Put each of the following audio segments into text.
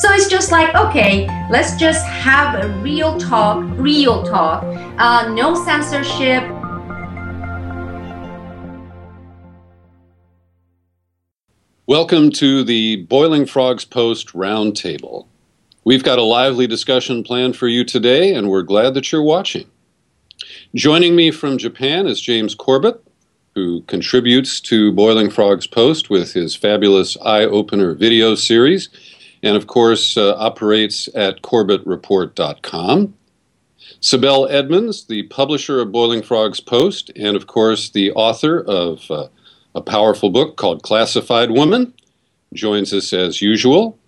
So it's just like, okay, let's just have a real talk, real talk, uh, no censorship. Welcome to the Boiling Frogs Post Roundtable. We've got a lively discussion planned for you today, and we're glad that you're watching. Joining me from Japan is James Corbett, who contributes to Boiling Frogs Post with his fabulous Eye Opener video series, and of course uh, operates at CorbettReport.com. Sibel Edmonds, the publisher of Boiling Frogs Post, and of course the author of uh, a powerful book called Classified Woman, joins us as usual.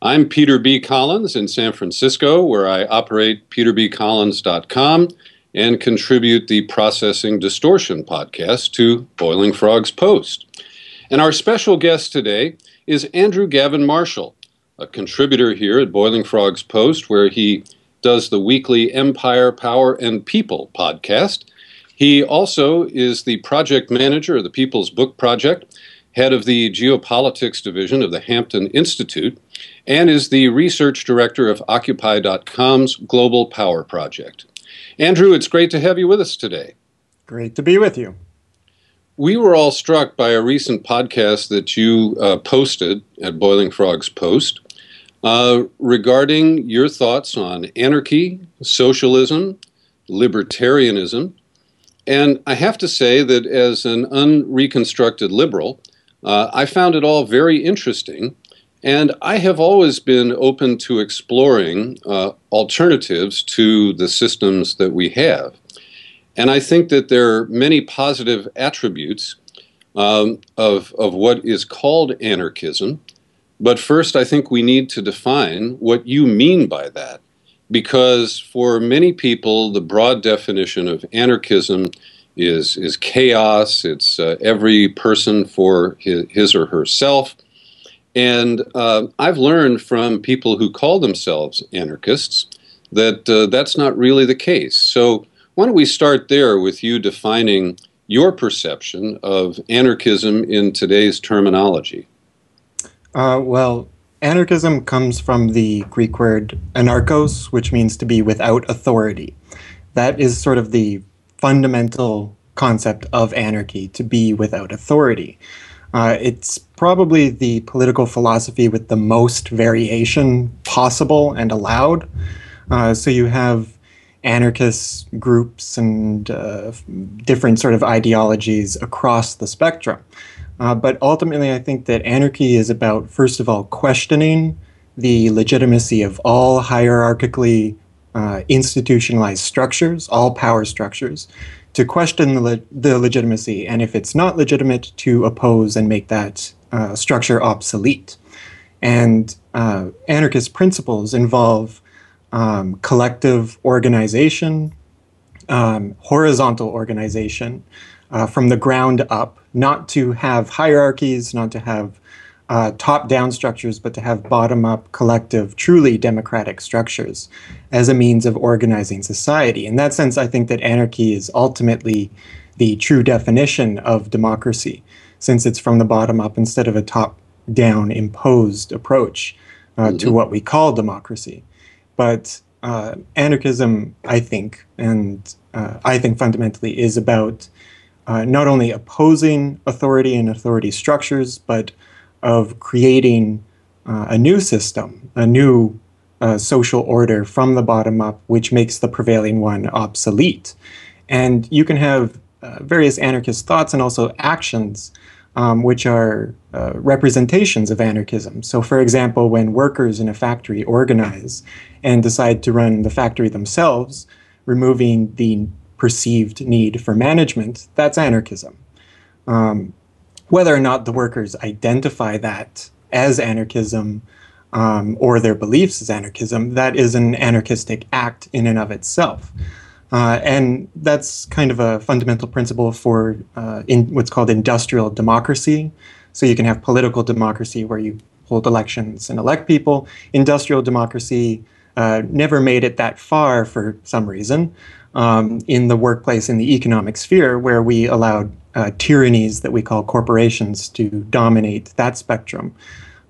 I'm Peter B. Collins in San Francisco, where I operate peterbcollins.com and contribute the Processing Distortion podcast to Boiling Frogs Post. And our special guest today is Andrew Gavin Marshall, a contributor here at Boiling Frogs Post, where he does the weekly Empire, Power, and People podcast. He also is the project manager of the People's Book Project, head of the Geopolitics Division of the Hampton Institute, and is the research director of Occupy.com's Global Power Project. Andrew, it's great to have you with us today. Great to be with you. We were all struck by a recent podcast that you uh, posted at Boiling Frogs Post uh, regarding your thoughts on anarchy, socialism, libertarianism. And I have to say that as an unreconstructed liberal, uh, I found it all very interesting and I have always been open to exploring uh, alternatives to the systems that we have. And I think that there are many positive attributes um, of, of what is called anarchism. But first, I think we need to define what you mean by that. Because for many people, the broad definition of anarchism is, is chaos, it's uh, every person for his, his or herself and uh, I've learned from people who call themselves anarchists that uh, that's not really the case. So, why don't we start there with you defining your perception of anarchism in today's terminology? Uh, well, anarchism comes from the Greek word anarchos, which means to be without authority. That is sort of the fundamental concept of anarchy, to be without authority. Uh, it's probably the political philosophy with the most variation possible and allowed. Uh, so you have anarchist groups and uh, different sort of ideologies across the spectrum. Uh, but ultimately, I think that anarchy is about, first of all, questioning the legitimacy of all hierarchically uh, institutionalized structures, all power structures, to question the, le- the legitimacy, and if it's not legitimate, to oppose and make that uh, structure obsolete. And uh, anarchist principles involve um, collective organization, um, horizontal organization uh, from the ground up, not to have hierarchies, not to have uh, top down structures, but to have bottom up, collective, truly democratic structures as a means of organizing society. In that sense, I think that anarchy is ultimately the true definition of democracy, since it's from the bottom up instead of a top down imposed approach uh, mm-hmm. to what we call democracy. But uh, anarchism, I think, and uh, I think fundamentally is about uh, not only opposing authority and authority structures, but of creating uh, a new system, a new uh, social order from the bottom up, which makes the prevailing one obsolete. And you can have uh, various anarchist thoughts and also actions, um, which are uh, representations of anarchism. So, for example, when workers in a factory organize and decide to run the factory themselves, removing the perceived need for management, that's anarchism. Um, whether or not the workers identify that as anarchism um, or their beliefs as anarchism, that is an anarchistic act in and of itself. Uh, and that's kind of a fundamental principle for uh, in what's called industrial democracy. So you can have political democracy where you hold elections and elect people. Industrial democracy uh, never made it that far for some reason um, in the workplace, in the economic sphere, where we allowed uh, tyrannies that we call corporations to dominate that spectrum.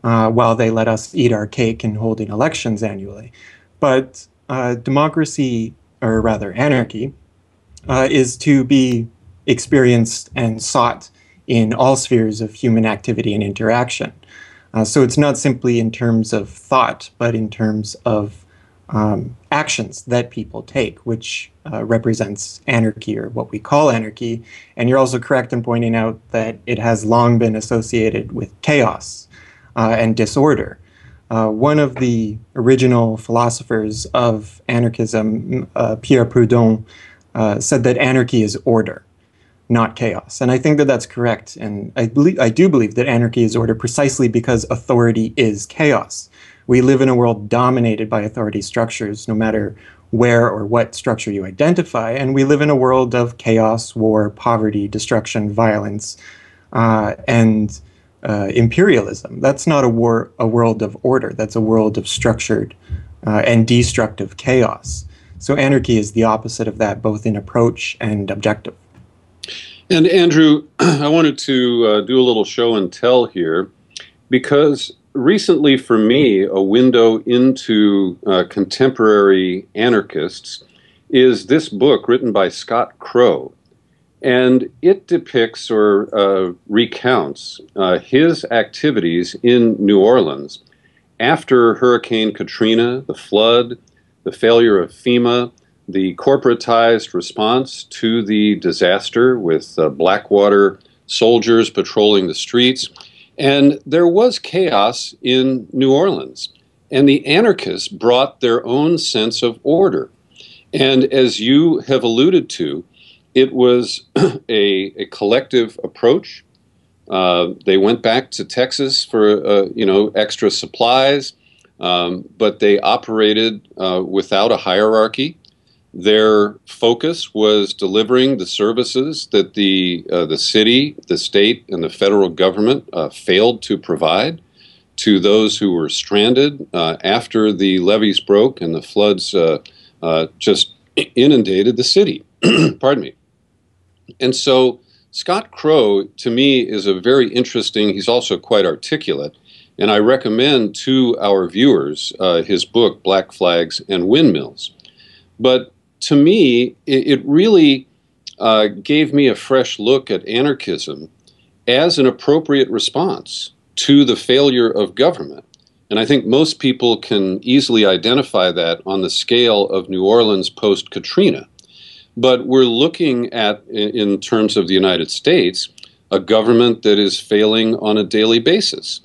uh, while they let us eat our cake and holding elections annually. But uh, democracy, or rather anarchy, uh, is to be experienced and sought in all spheres of human activity and interaction. Uh, so it's not simply in terms of thought, but in terms of um, actions that people take, which uh, represents anarchy or what we call anarchy. And you're also correct in pointing out that it has long been associated with chaos uh, and disorder. Uh, one of the original philosophers of anarchism, uh, Pierre Proudhon, uh, said that anarchy is order, not chaos. And I think that that's correct. And I, believe, I do believe that anarchy is order precisely because authority is chaos. We live in a world dominated by authority structures, no matter where or what structure you identify. And we live in a world of chaos, war, poverty, destruction, violence, uh, and uh, imperialism. That's not a war, a world of order. That's a world of structured uh, and destructive chaos. So anarchy is the opposite of that, both in approach and objective. And Andrew, I wanted to uh, do a little show and tell here because recently, for me, a window into uh, contemporary anarchists is this book written by Scott Crow. And it depicts or uh, recounts uh, his activities in New Orleans after Hurricane Katrina, the flood, the failure of FEMA, the corporatized response to the disaster with uh, Blackwater soldiers patrolling the streets. And there was chaos in New Orleans. And the anarchists brought their own sense of order. And as you have alluded to, it was a, a collective approach. Uh, they went back to Texas for uh, you know extra supplies, um, but they operated uh, without a hierarchy. Their focus was delivering the services that the uh, the city, the state, and the federal government uh, failed to provide to those who were stranded uh, after the levees broke and the floods just inundated the city. Pardon me. And so Scott Crow, to me, is a very interesting, he's also quite articulate. And I recommend to our viewers uh, his book, Black Flags and Windmills. But to me, it, it really uh, gave me a fresh look at anarchism as an appropriate response to the failure of government. And I think most people can easily identify that on the scale of New Orleans post Katrina. But we're looking at, in terms of the United States, a government that is failing on a daily basis.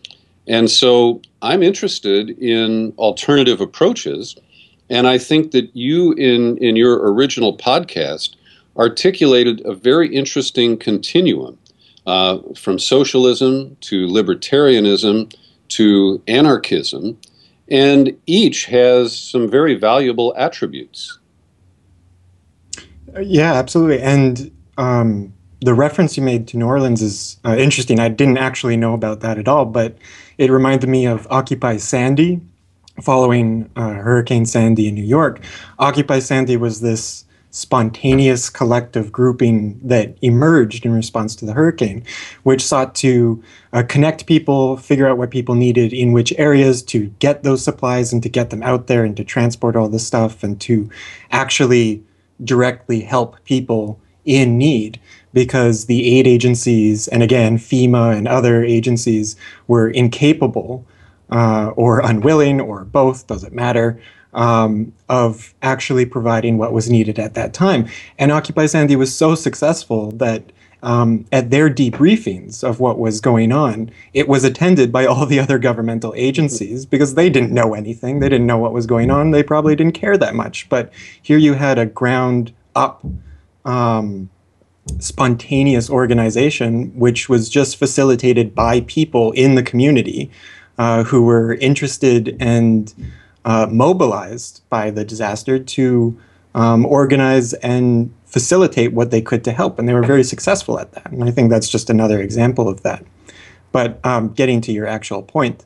And so I'm interested in alternative approaches. And I think that you, in, in your original podcast, articulated a very interesting continuum uh, from socialism to libertarianism to anarchism. And each has some very valuable attributes. Yeah, absolutely. And um, the reference you made to New Orleans is uh, interesting. I didn't actually know about that at all, but it reminded me of Occupy Sandy following uh, Hurricane Sandy in New York. Occupy Sandy was this spontaneous collective grouping that emerged in response to the hurricane, which sought to uh, connect people, figure out what people needed in which areas to get those supplies and to get them out there and to transport all this stuff and to actually directly help people in need because the aid agencies, and again, FEMA and other agencies, were incapable uh, or unwilling or both, doesn't matter, um, of actually providing what was needed at that time. And Occupy Sandy was so successful that um, at their debriefings of what was going on, it was attended by all the other governmental agencies because they didn't know anything. They didn't know what was going on. They probably didn't care that much. But here you had a ground up, um, spontaneous organization, which was just facilitated by people in the community uh, who were interested and uh, mobilized by the disaster to um, organize and facilitate what they could to help. And they were very successful at that. And I think that's just another example of that. But um, getting to your actual point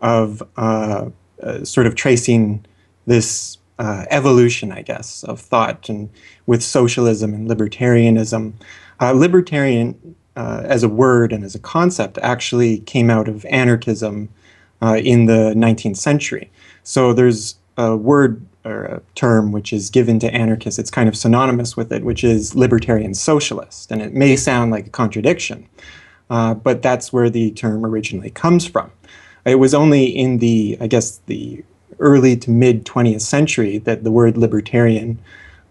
of uh, uh, sort of tracing this uh, evolution, I guess, of thought and with socialism and libertarianism. Uh, libertarian, uh, as a word and as a concept, actually came out of anarchism uh, in the 19th century. So there's a word or a term which is given to anarchists, it's kind of synonymous with it, which is libertarian socialist. And it may sound like a contradiction, uh, but that's where the term originally comes from. It was only in the, I guess, the early to mid 20th century that the word libertarian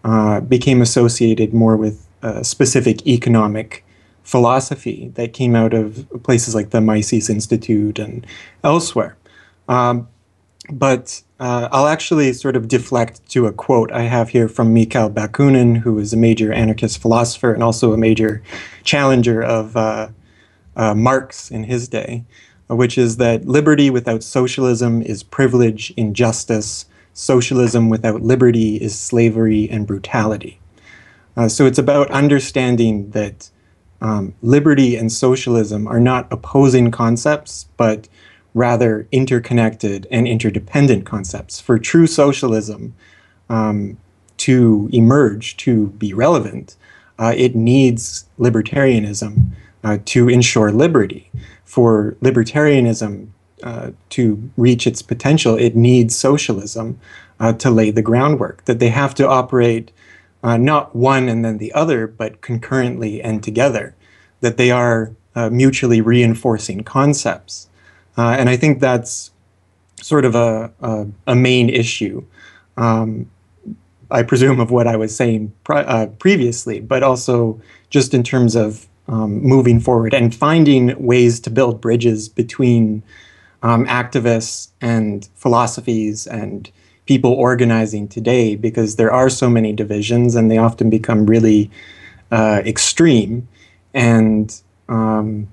uh, became associated more with a specific economic philosophy that came out of places like the Mises Institute and elsewhere. Um, but uh, I'll actually sort of deflect to a quote I have here from Mikhail Bakunin, who is a major anarchist philosopher and also a major challenger of uh, uh, Marx in his day, which is that liberty without socialism is privilege, injustice. Socialism without liberty is slavery and brutality. Uh, so it's about understanding that um, liberty and socialism are not opposing concepts, but rather interconnected and interdependent concepts. For true socialism um, to emerge, to be relevant, uh, it needs libertarianism uh, to ensure liberty. For libertarianism uh, to reach its potential, it needs socialism uh, to lay the groundwork, that they have to operate uh, not one and then the other, but concurrently and together, that they are uh, mutually reinforcing concepts. Uh, and I think that's sort of a, a, a main issue, um, I presume, of what I was saying uh, previously, but also just in terms of um, moving forward and finding ways to build bridges between um, activists and philosophies and people organizing today because there are so many divisions and they often become really uh, extreme. And um,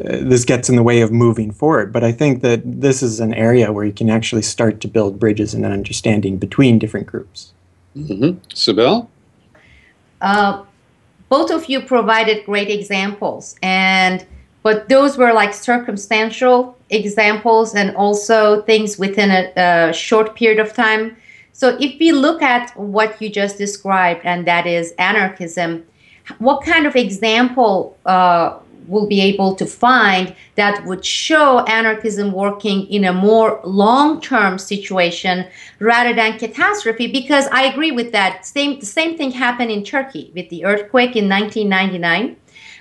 this gets in the way of moving forward. But I think that this is an area where you can actually start to build bridges and an understanding between different groups. Mm-hmm. Sibel? Uh, both of you provided great examples, and but those were like circumstantial examples and also things within a, a short period of time. So if we look at what you just described, and that is anarchism, what kind of example uh, will be able to find that would show anarchism working in a more long-term situation rather than catastrophe because i agree with that. Same the same thing happened in turkey with the earthquake in 1999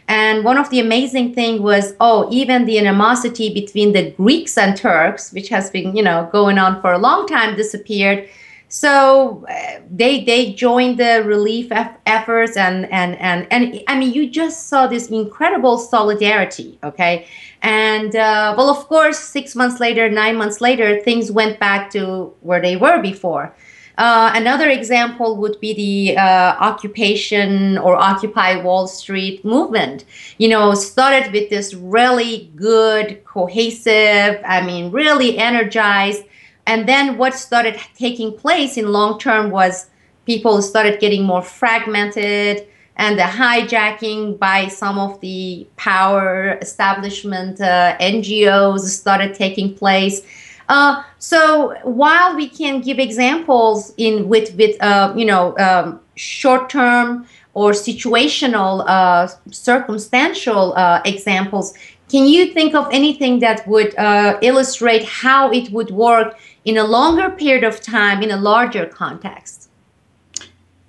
and one of the amazing thing was oh even the animosity between the greeks and turks which has been you know going on for a long time disappeared so uh, they they joined the relief efforts and and and and I mean you just saw this incredible solidarity, okay? And uh, well, of course, six months later, nine months later, things went back to where they were before. Uh, another example would be the uh, occupation or Occupy Wall Street movement. You know, started with this really good, cohesive, I mean, really energized and then what started taking place in long term was people started getting more fragmented and the hijacking by some of the power establishment uh, NGOs started taking place. Uh, so while we can give examples in with with uh, you know um, short term or situational uh, circumstantial uh, examples, can you think of anything that would uh, illustrate how it would work in a longer period of time in a larger context?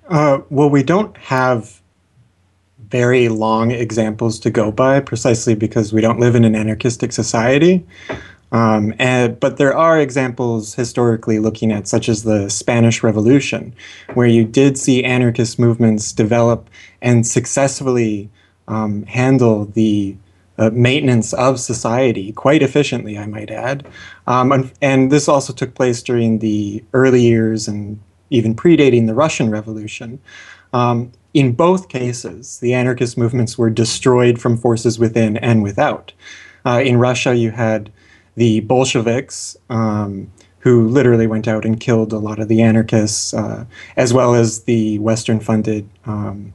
Uh, well, we don't have very long examples to go by precisely because we don't live in an anarchistic society. Um, and, but there are examples historically looking at, such as the Spanish Revolution, where you did see anarchist movements develop and successfully um, handle the uh, maintenance of society quite efficiently, I might add. Um, and, and, this also took place during the early years and even predating the Russian Revolution. Um, in both cases, the anarchist movements were destroyed from forces within and without. Uh, in Russia, you had the Bolsheviks, um, who literally went out and killed a lot of the anarchists, uh, as well as the Western funded um,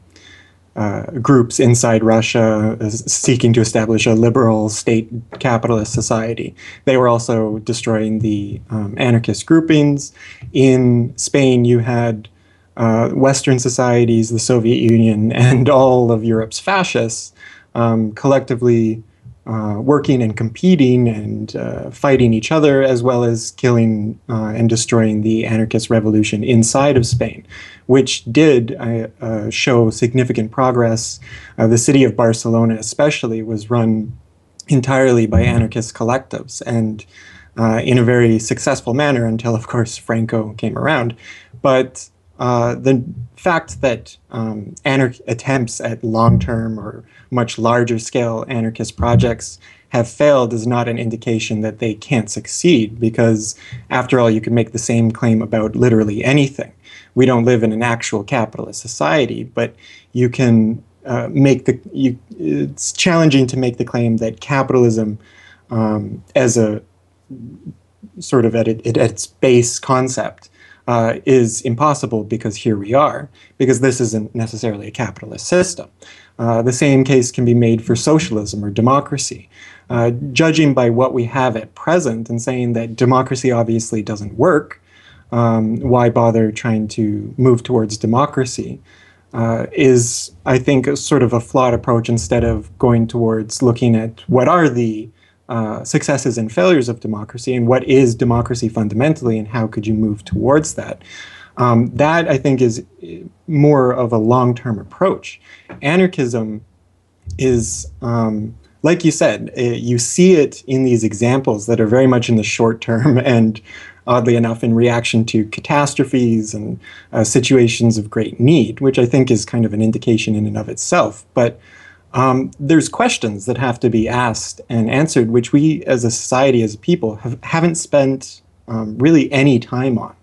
uh, groups inside Russia seeking to establish a liberal state capitalist society. They were also destroying the um, anarchist groupings. In Spain, you had uh, Western societies, the Soviet Union, and all of Europe's fascists um, collectively uh, working and competing and uh, fighting each other, as well as killing uh, and destroying the anarchist revolution inside of Spain, which did uh, uh, show significant progress. Uh, the city of Barcelona, especially, was run entirely by anarchist collectives and in a very successful manner until, of course, Franco came around. But the fact that um, anarch- attempts at long term or much larger scale anarchist projects have failed is not an indication that they can't succeed because, after all, you can make the same claim about literally anything. We don't live in an actual capitalist society, but you can uh, make the. You, it's challenging to make the claim that capitalism, um, as a sort of at, it, at its base concept, uh, is impossible because here we are, because this isn't necessarily a capitalist system. Uh, the same case can be made for socialism or democracy. Uh, judging by what we have at present and saying that democracy obviously doesn't work, um, why bother trying to move towards democracy? Uh, is, I think, sort of a flawed approach instead of going towards looking at what are the uh, successes and failures of democracy and what is democracy fundamentally and how could you move towards that. Um, that I think is more of a long term approach. Anarchism is, um, like you said, uh, you see it in these examples that are very much in the short term and oddly enough in reaction to catastrophes and uh, situations of great need, which I think is kind of an indication in and of itself. But um, there's questions that have to be asked and answered, which we as a society, as people, have, haven't spent um, really any time on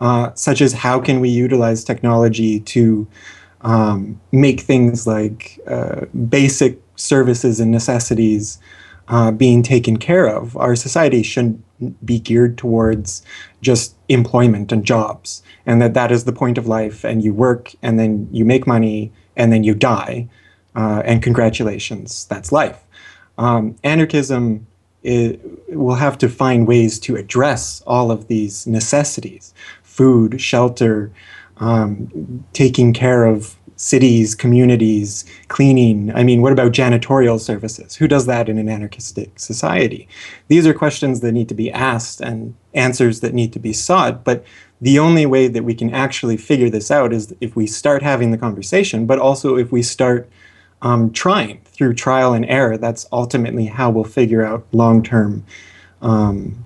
uh, such as how can we utilize technology to um, make things like uh, basic services and necessities uh, being taken care of. Our society shouldn't be geared towards just employment and jobs, and that that is the point of life, and you work, and then you make money, and then you die, uh, and congratulations, that's life. Um, anarchism will have to find ways to address all of these necessities food, shelter, um, taking care of cities, communities, cleaning. I mean, what about janitorial services? Who does that in an anarchistic society? These are questions that need to be asked and answers that need to be sought. But the only way that we can actually figure this out is if we start having the conversation, but also if we start um, trying through trial and error. That's ultimately how we'll figure out long term um,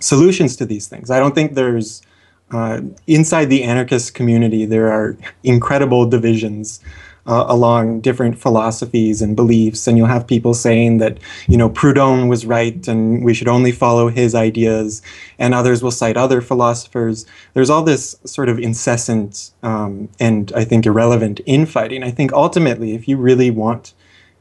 solutions to these things. I don't think there's uh, inside the anarchist community, there are incredible divisions uh, along different philosophies and beliefs, and you'll have people saying that you know Proudhon was right and we should only follow his ideas, and others will cite other philosophers. There's all this sort of incessant um, and I think irrelevant infighting. I think ultimately, if you really want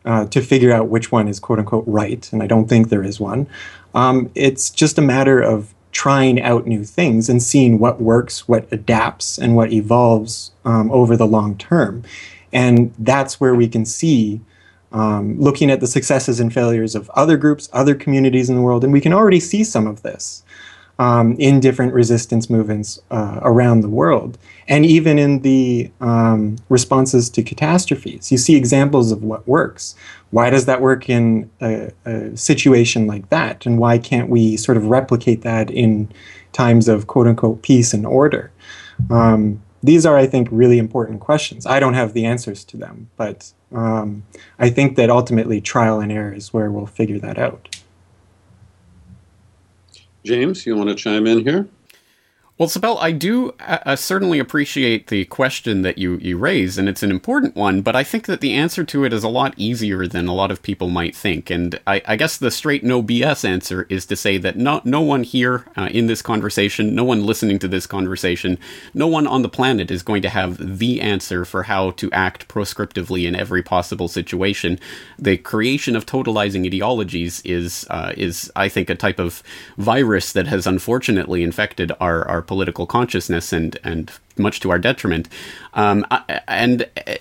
uh, to figure out which one is quote unquote right, and I don't think there is one, um, it's just a matter of trying out new things and seeing what works, what adapts, and what evolves um, over the long term. And that's where we can see, um, looking at the successes and failures of other groups, other communities in the world, and we can already see some of this um, in different resistance movements uh, around the world. And even in the um, responses to catastrophes, you see examples of what works. Why does that work in a, a situation like that? And why can't we sort of replicate that in times of quote unquote peace and order? Um, these are, I think, really important questions. I don't have the answers to them, but um, I think that ultimately trial and error is where we'll figure that out. James, you want to chime in here? Well, Sibel, I do uh, uh, certainly appreciate the question that you, you raise, and it's an important one, but I think that the answer to it is a lot easier than a lot of people might think. And I, I guess the straight no BS answer is to say that no, no one here uh, in this conversation, no one listening to this conversation, no one on the planet is going to have the answer for how to act proscriptively in every possible situation. The creation of totalizing ideologies is, uh, is I think, a type of virus that has unfortunately infected our, our political consciousness and and much to our detriment. Um, and uh,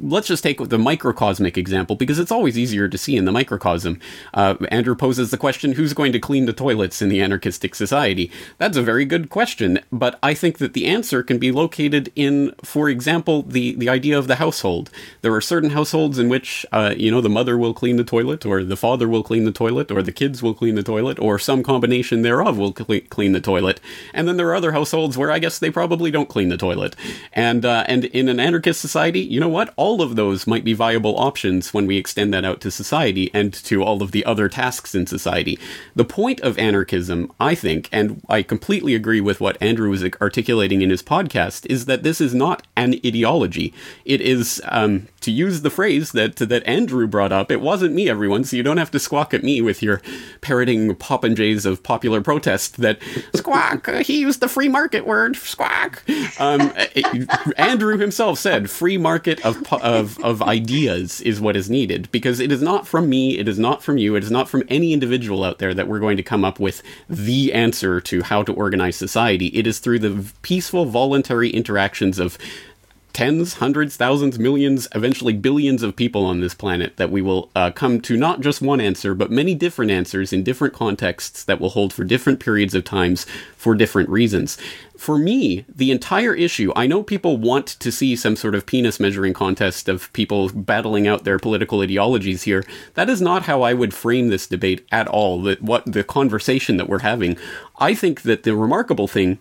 let's just take the microcosmic example because it's always easier to see in the microcosm. Uh, Andrew poses the question who's going to clean the toilets in the anarchistic society? That's a very good question, but I think that the answer can be located in, for example, the, the idea of the household. There are certain households in which, uh, you know, the mother will clean the toilet, or the father will clean the toilet, or the kids will clean the toilet, or some combination thereof will clean the toilet. And then there are other households where I guess they probably don't clean the toilet. And, uh, and in an anarchist society, you know what? All of those might be viable options when we extend that out to society and to all of the other tasks in society. The point of anarchism, I think, and I completely agree with what Andrew was articulating in his podcast, is that this is not an ideology. It is, um, to use the phrase that that Andrew brought up, it wasn't me, everyone, so you don't have to squawk at me with your parroting popinjays of popular protest that squawk, he used the free market word, squawk. Um, Andrew himself said free market of, of, of ideas is what is needed because it is not from me, it is not from you, it is not from any individual out there that we're going to come up with the answer to how to organize society. It is through the peaceful, voluntary interactions of tens, hundreds, thousands, millions, eventually billions of people on this planet that we will uh, come to not just one answer, but many different answers in different contexts that will hold for different periods of times for different reasons. For me, the entire issue, I know people want to see some sort of penis measuring contest of people battling out their political ideologies here. That is not how I would frame this debate at all. That what the conversation that we're having. I think that the remarkable thing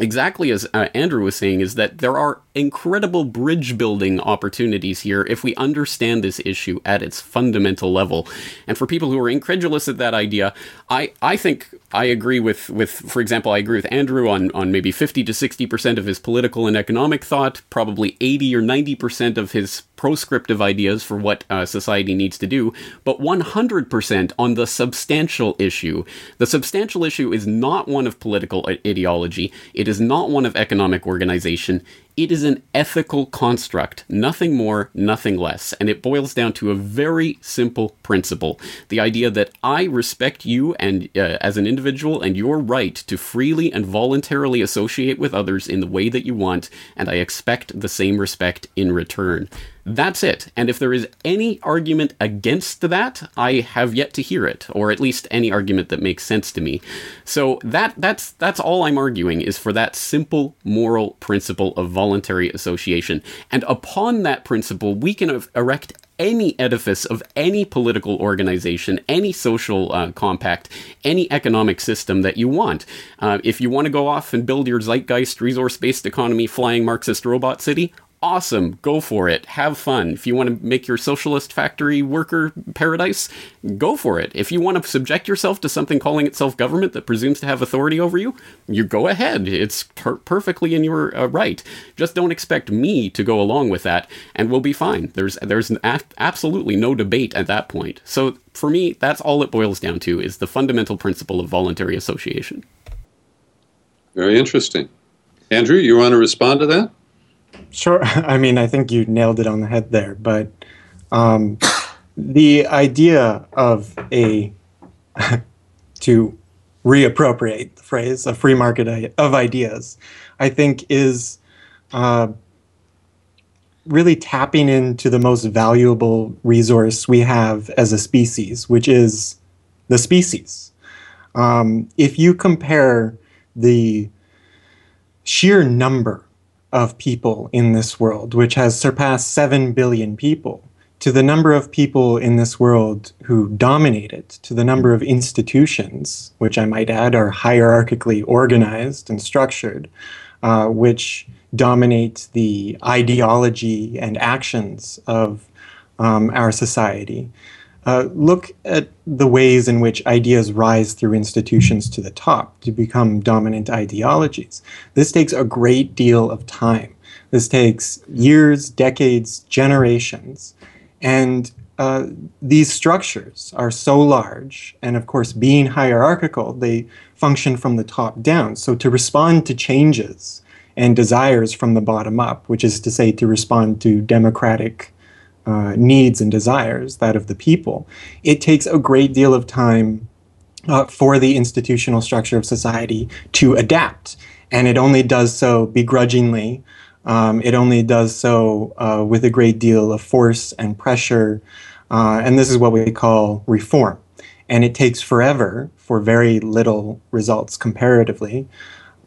exactly as uh, Andrew was saying, is that there are incredible bridge building opportunities here if we understand this issue at its fundamental level. And for people who are incredulous at that idea, I, I think I agree with, with, for example, I agree with Andrew on, on maybe 50 to 60% of his political and economic thought, probably 80 or 90% of his proscriptive ideas for what uh, society needs to do, but 100% on the substantial issue. The substantial issue is not one of political ideology, it is not one of economic organization. It is an ethical construct, nothing more, nothing less. And it boils down to a very simple principle the idea that I respect you and uh, as an individual and your right to freely and voluntarily associate with others in the way that you want, and I expect the same respect in return. That's it. And if there is any argument against that, I have yet to hear it, or at least any argument that makes sense to me. So that that's that's all I'm arguing is for that simple moral principle of voluntary association. And upon that principle, we can erect any edifice of any political organization, any social uh, compact, any economic system that you want. Uh, if you want to go off and build your zeitgeist resource based economy flying Marxist robot city, awesome. Go for it. Have fun. If you want to make your socialist factory worker paradise go for it. If you want to subject yourself to something calling itself government that presumes to have authority over you you go ahead. It's per- perfectly in your uh, right. Just don't expect me to go along with that and we'll be fine. There's there's a- absolutely no debate at that point. So for me that's all it boils down to is the fundamental principle of voluntary association. Very interesting. Andrew you want to respond to that Sure. I mean, I think you nailed it on the head there. But um, the idea of a, to reappropriate the phrase, a free market of ideas, I think is uh, really tapping into the most valuable resource we have as a species, which is the species. Um, if you compare the sheer number of people in this world, which has surpassed 7 billion people, to the number of people in this world who dominate it, to the number of institutions, which I might add are hierarchically organized and structured, uh, which dominate the ideology and actions of um, our society. Uh, look at the ways in which ideas rise through institutions to the top to become dominant ideologies. This takes a great deal of time. This takes years, decades, generations. And uh, these structures are so large, and of course, being hierarchical, they function from the top down. So, to respond to changes and desires from the bottom up, which is to say, to respond to democratic uh, needs and desires, that of the people, it takes a great deal of time uh, for the institutional structure of society to adapt. And it only does so begrudgingly. Um, it only does so uh, with a great deal of force and pressure. Uh, and this is what we call reform. And it takes forever for very little results comparatively.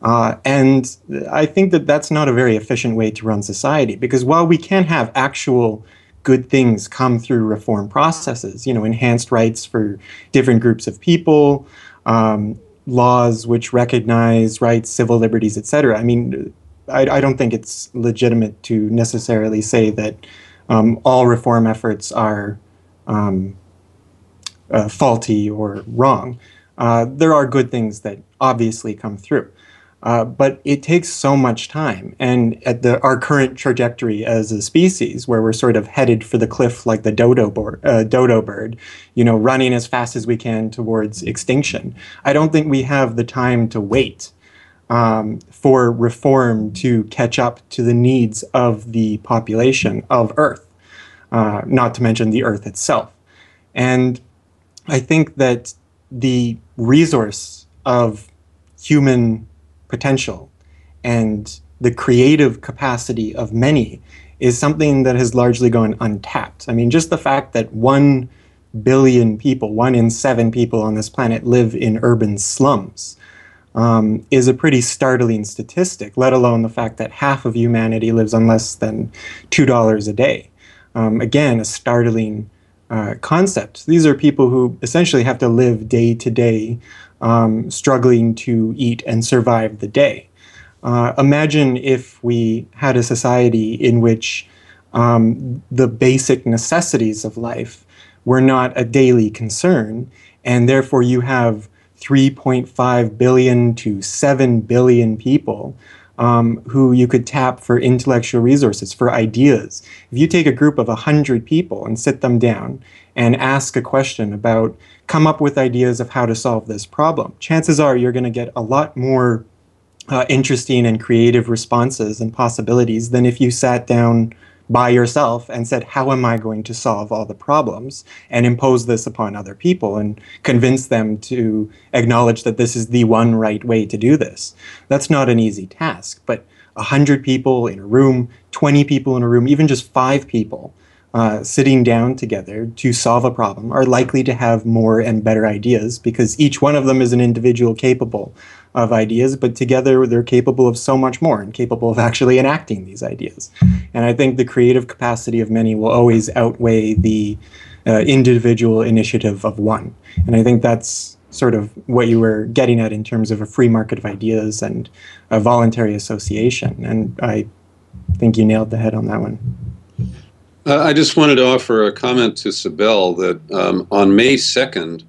Uh, and I think that that's not a very efficient way to run society because while we can have actual good things come through reform processes, you know, enhanced rights for different groups of people, um, laws which recognize rights, civil liberties, etc. I mean, I, I, don't think it's legitimate to necessarily say that um, all reform efforts are um, uh, faulty or wrong. Uh, there are good things that obviously come through. Uh, but it takes so much time. And at the, our current trajectory as a species, where we're sort of headed for the cliff like the dodo, board, uh, dodo bird, you know, running as fast as we can towards extinction, I don't think we have the time to wait um, for reform to catch up to the needs of the population of Earth, uh, not to mention the Earth itself. And I think that the resource of human potential and the creative capacity of many is something that has largely gone untapped. I mean, just the fact that one billion people, one in seven people on this planet, live in urban slums um, is a pretty startling statistic, let alone the fact that half of humanity lives on less than $2 a day. Um, again, a startling uh, concept. These are people who essentially have to live day to day um, struggling to eat and survive the day. Uh, imagine if we had a society in which um, the basic necessities of life were not a daily concern, and therefore you have 3.5 billion to 7 billion people um, who you could tap for intellectual resources, for ideas. If you take a group of 100 people and sit them down and ask a question about come up with ideas of how to solve this problem. Chances are you're going to get a lot more uh, interesting and creative responses and possibilities than if you sat down by yourself and said, How am I going to solve all the problems? and impose this upon other people and convince them to acknowledge that this is the one right way to do this. That's not an easy task, but 100 people in a room, 20 people in a room, even just five people uh, sitting down together to solve a problem are likely to have more and better ideas because each one of them is an individual capable of ideas, but together they're capable of so much more and capable of actually enacting these ideas. And I think the creative capacity of many will always outweigh the uh, individual initiative of one. And I think that's sort of what you were getting at in terms of a free market of ideas and a voluntary association. And I think you nailed the head on that one. Uh, I just wanted to offer a comment to Sibel that um, on May 2nd,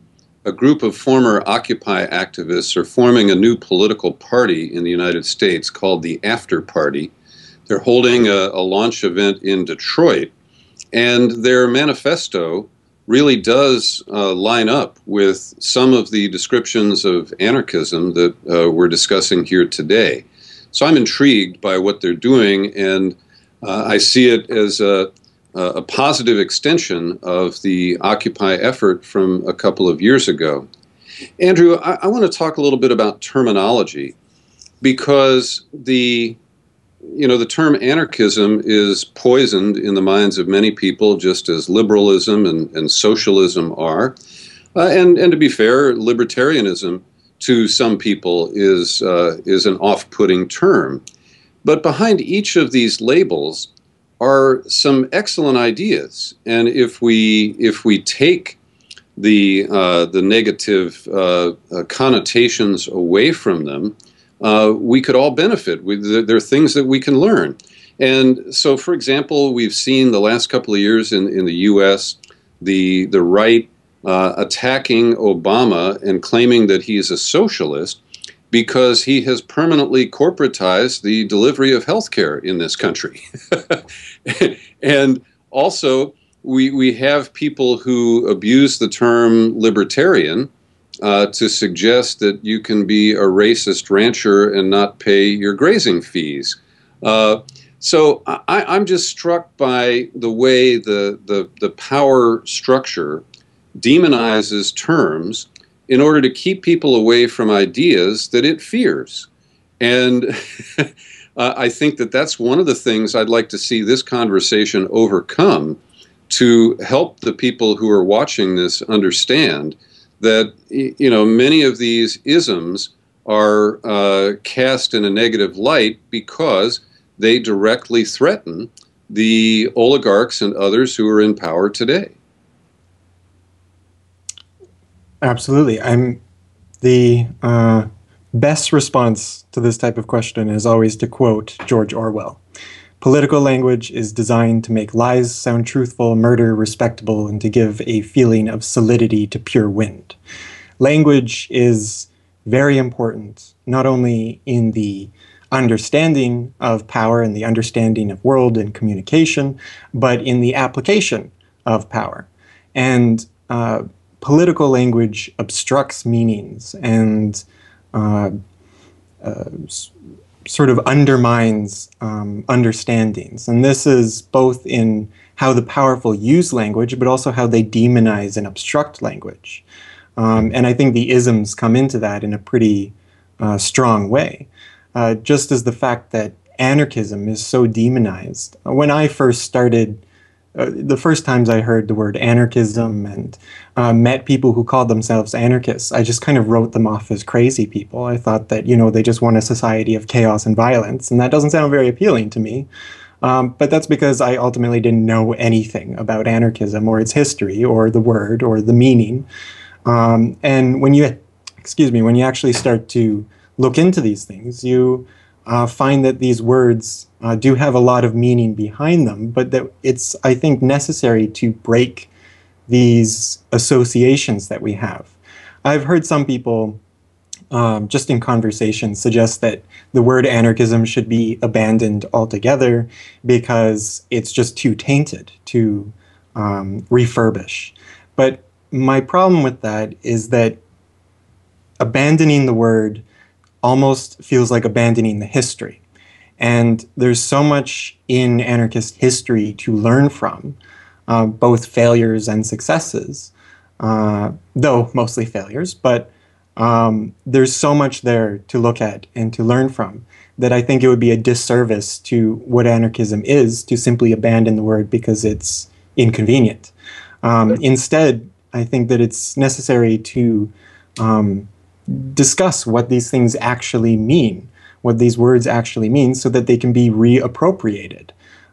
a group of former Occupy activists are forming a new political party in the United States called the After Party. They're holding a, a launch event in Detroit, and their manifesto really does uh, line up with some of the descriptions of anarchism that uh, we're discussing here today. So I'm intrigued by what they're doing, and uh, I see it as a, uh, a positive extension of the Occupy effort from a couple of years ago. Andrew, I, I want to talk a little bit about terminology because the you know the term anarchism is poisoned in the minds of many people just as liberalism and, and socialism are uh, and and to be fair libertarianism to some people is uh, is an off-putting term but behind each of these labels are some excellent ideas. And if we if we take the uh, the negative uh, uh, connotations away from them, uh, we could all benefit. We, there are things that we can learn. And so, for example, we've seen the last couple of years in, in the U.S. the the right uh, attacking Obama and claiming that he's a socialist because he has permanently corporatized the delivery of healthcare in this country. and also, we, we have people who abuse the term libertarian uh, to suggest that you can be a racist rancher and not pay your grazing fees. Uh, so I, am just struck by the way the, the, the power structure demonizes terms in order to keep people away from ideas that it fears. And uh, I think that that's one of the things I'd like to see this conversation overcome to help the people who are watching this understand that you know many of these isms are uh, cast in a negative light because they directly threaten the oligarchs and others who are in power today. Absolutely. I'm the uh, best response to this type of question is always to quote George Orwell. Political language is designed to make lies sound truthful, murder respectable, and to give a feeling of solidity to pure wind. Language is very important, not only in the understanding of power and the understanding of world and communication, but in the application of power. And uh, political language obstructs meanings and uh, uh, sort of undermines um, understandings. And this is both in how the powerful use language, but also how they demonize and obstruct language. Um, and I think the isms come into that in a pretty uh, strong way. Uh, just as the fact that anarchism is so demonized. When I first started uh, the first times I heard the word anarchism and uh, met people who called themselves anarchists, I just kind of wrote them off as crazy people. I thought that, you know, they just want a society of chaos and violence, and that doesn't sound very appealing to me. Um, but that's because I ultimately didn't know anything about anarchism or its history or the word or the meaning. Um, and when you, excuse me, when you actually start to look into these things, you uh, find that these words uh, do have a lot of meaning behind them, but that it's, I think, necessary to break these associations that we have. I've heard some people, um, just in conversation, suggest that the word anarchism should be abandoned altogether because it's just too tainted to um, refurbish. But my problem with that is that abandoning the word almost feels like abandoning the history. And there's so much in anarchist history to learn from, uh, both failures and successes, uh, though mostly failures, but um, there's so much there to look at and to learn from that I think it would be a disservice to what anarchism is to simply abandon the word because it's inconvenient. Um, instead, I think that it's necessary to um, discuss what these things actually mean, what these words actually mean, so that they can be reappropriated.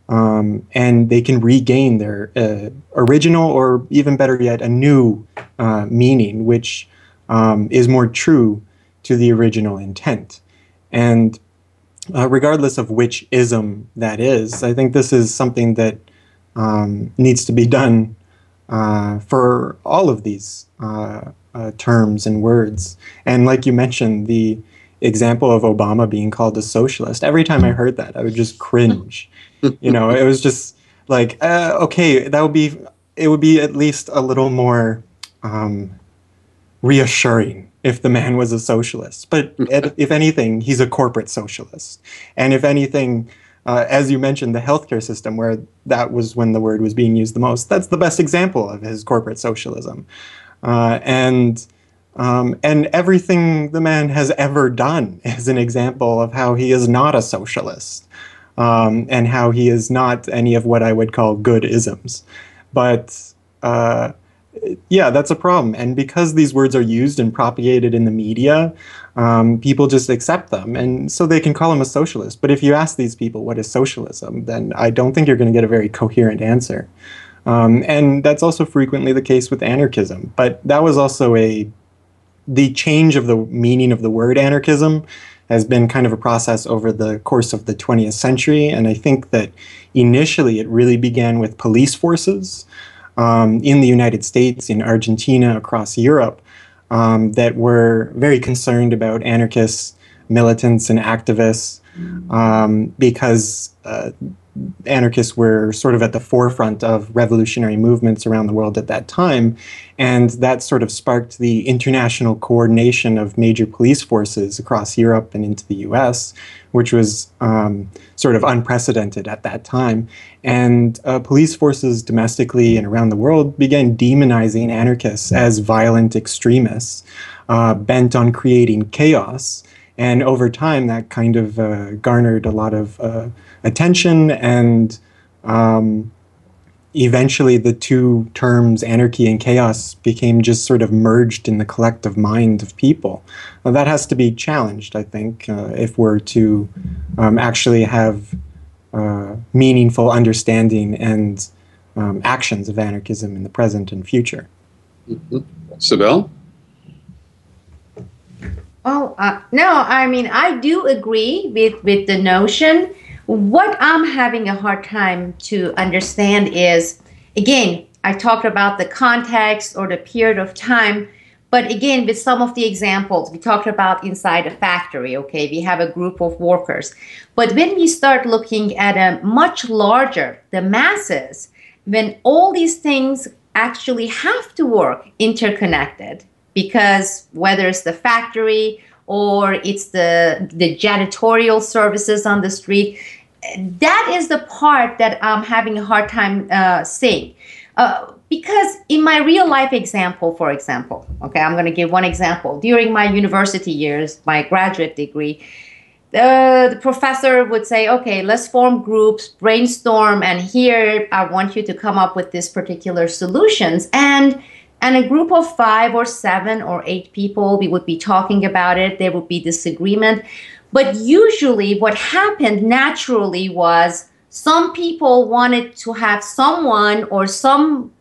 Um, and they can regain their uh, original, or even better yet, a new uh, meaning, which um, is more true to the original intent. And uh, regardless of which ism that is, I think this is something that um, needs to be done uh, for all of these uh, uh, terms and words. And like you mentioned, the example of Obama being called a socialist, every time I heard that, I would just cringe. you know, it was just like, uh, okay, that would be, it would be at least a little more um, reassuring if the man was a socialist. But if anything, he's a corporate socialist. And if anything, uh, as you mentioned, the healthcare system, where that was when the word was being used the most, that's the best example of his corporate socialism. Uh, and um, and everything the man has ever done is an example of how he is not a socialist um, and how he is not any of what I would call good isms. But uh, yeah, that's a problem. And because these words are used and propagated in the media, um, people just accept them. And so they can call him a socialist. But if you ask these people what is socialism, then I don't think you're going to get a very coherent answer. Um, and that's also frequently the case with anarchism. But that was also a the change of the meaning of the word anarchism has been kind of a process over the course of the 20th century. And I think that initially it really began with police forces um, in the United States, in Argentina, across Europe, um, that were very concerned about anarchists, militants, and activists um, because uh, anarchists were sort of at the forefront of revolutionary movements around the world at that time. And that sort of sparked the international coordination of major police forces across Europe and into the US, which was um, sort of unprecedented at that time. And uh, police forces domestically and around the world began demonizing anarchists as violent extremists uh, bent on creating chaos. And over time, that kind of uh, garnered a lot of uh, attention, and um, eventually, the two terms anarchy and chaos became just sort of merged in the collective mind of people. Now, that has to be challenged, I think, uh, if we're to um, actually have uh, meaningful understanding and um, actions of anarchism in the present and future. Mm-hmm. Sibel? Oh, uh, no, I mean, I do agree with, with the notion. What I'm having a hard time to understand is, again, I talked about the context or the period of time, but again, with some of the examples, we talked about inside a factory, okay, we have a group of workers. But when we start looking at a much larger, the masses, when all these things actually have to work interconnected, because whether it's the factory or it's the the janitorial services on the street that is the part that i'm having a hard time uh, seeing uh, because in my real life example for example okay i'm going to give one example during my university years my graduate degree uh, the professor would say, okay, let's form groups, brainstorm, and here I want you to come up with this particular solutions. And and a group of five or seven or eight people, we would be talking about it. There would be disagreement. But usually, what happened naturally was some people wanted to have someone or some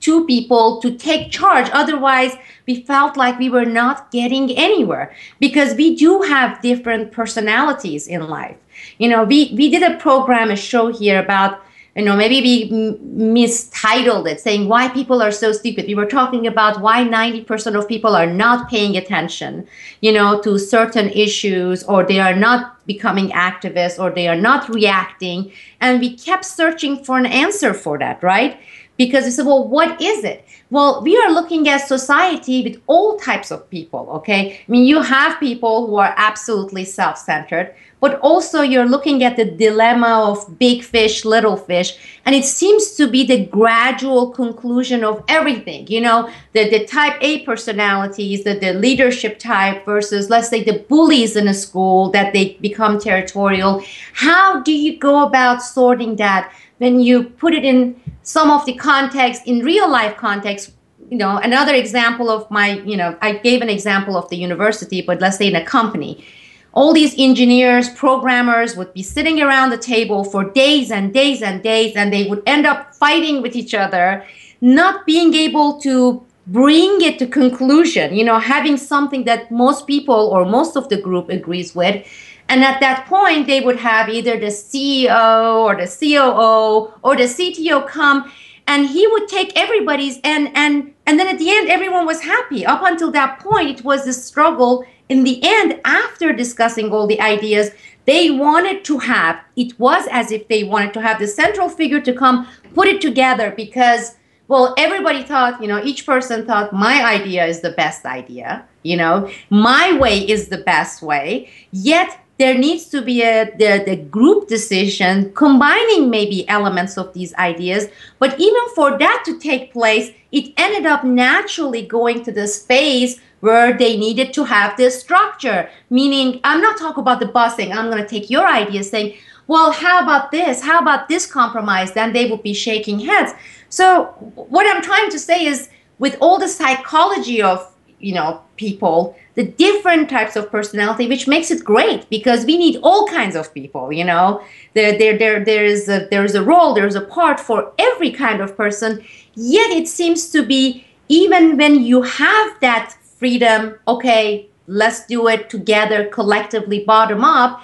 two people to take charge. Otherwise, we felt like we were not getting anywhere because we do have different personalities in life. You know, we, we did a program, a show here about you know maybe we mistitled it saying why people are so stupid. We were talking about why 90% of people are not paying attention you know to certain issues or they are not becoming activists or they are not reacting. And we kept searching for an answer for that right? Because we said well what is it? Well we are looking at society with all types of people okay? I mean you have people who are absolutely self-centered but also you're looking at the dilemma of big fish, little fish, and it seems to be the gradual conclusion of everything. You know, the, the type A personalities, the, the leadership type versus, let's say, the bullies in a school that they become territorial. How do you go about sorting that when you put it in some of the context, in real life context? You know, another example of my, you know, I gave an example of the university, but let's say in a company all these engineers, programmers would be sitting around the table for days and days and days, and they would end up fighting with each other, not being able to bring it to conclusion, you know, having something that most people or most of the group agrees with. And at that point, they would have either the CEO or the COO or the CTO come and he would take everybody's and and and then at the end everyone was happy up until that point it was a struggle in the end, after discussing all the ideas, they wanted to have, it was as if they wanted to have the central figure to come put it together because, well, everybody thought, you know, each person thought my idea is the best idea, you know, my way is the best way. Yet there needs to be a the, the group decision combining maybe elements of these ideas but even for that to take place it ended up naturally going to this phase where they needed to have this structure. Meaning, I'm not talking about the busing. I'm going to take your idea saying, well, how about this? How about this compromise? Then they would be shaking heads. So what I'm trying to say is with all the psychology of, you know, people, the different types of personality, which makes it great because we need all kinds of people, you know. There, there, there, there is a there is a role, there's a part for every kind of person. Yet it seems to be even when you have that freedom, okay, let's do it together, collectively, bottom up.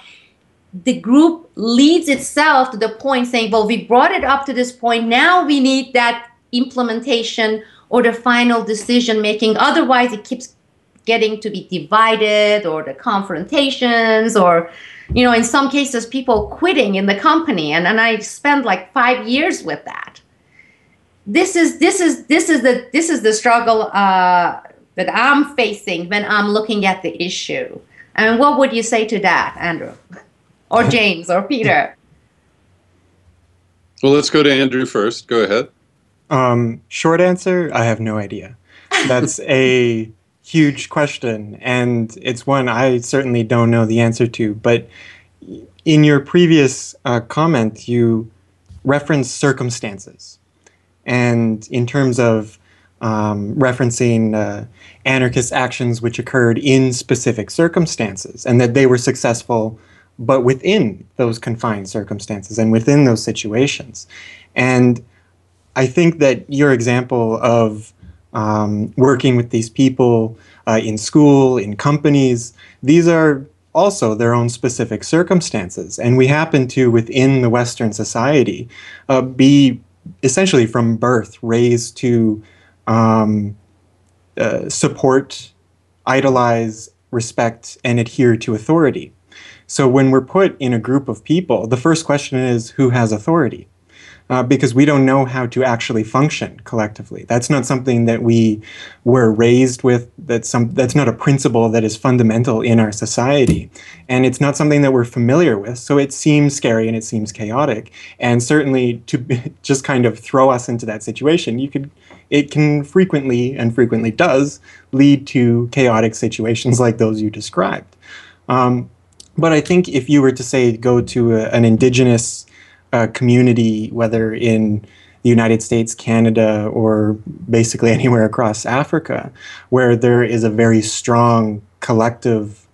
The group leads itself to the point saying, well, we brought it up to this point. Now we need that implementation or the final decision making. Otherwise, it keeps getting to be divided or the confrontations or you know, in some cases, people quitting in the company, and, and I spent like five years with that. This is this is this is the this is the struggle uh, that I'm facing when I'm looking at the issue. And what would you say to that, Andrew, or James, or Peter? Well, let's go to Andrew first. Go ahead. Um, short answer: I have no idea. That's a huge question, and it's one I certainly don't know the answer to. But in your previous uh, comment, you referenced circumstances, and in terms of um, referencing uh, anarchist actions which occurred in specific circumstances, and that they were successful, but within those confined circumstances and within those situations, and I think that your example of um, working with these people uh, in school, in companies. These are also their own specific circumstances. And we happen to, within the Western society, uh, be essentially from birth raised to um, uh, support, idolize, respect, and adhere to authority. So when we're put in a group of people, the first question is who has authority? uh, because we don't know how to actually function collectively. That's not something that we were raised with. That's some. That's not a principle that is fundamental in our society, and it's not something that we're familiar with. So it seems scary and it seems chaotic, and certainly to just kind of throw us into that situation, you could. It can frequently and frequently does lead to chaotic situations like those you described. Um, but I think if you were to say go to a, an indigenous uh, community, whether in the United States, Canada, or basically anywhere across Africa, where there is a very strong collective,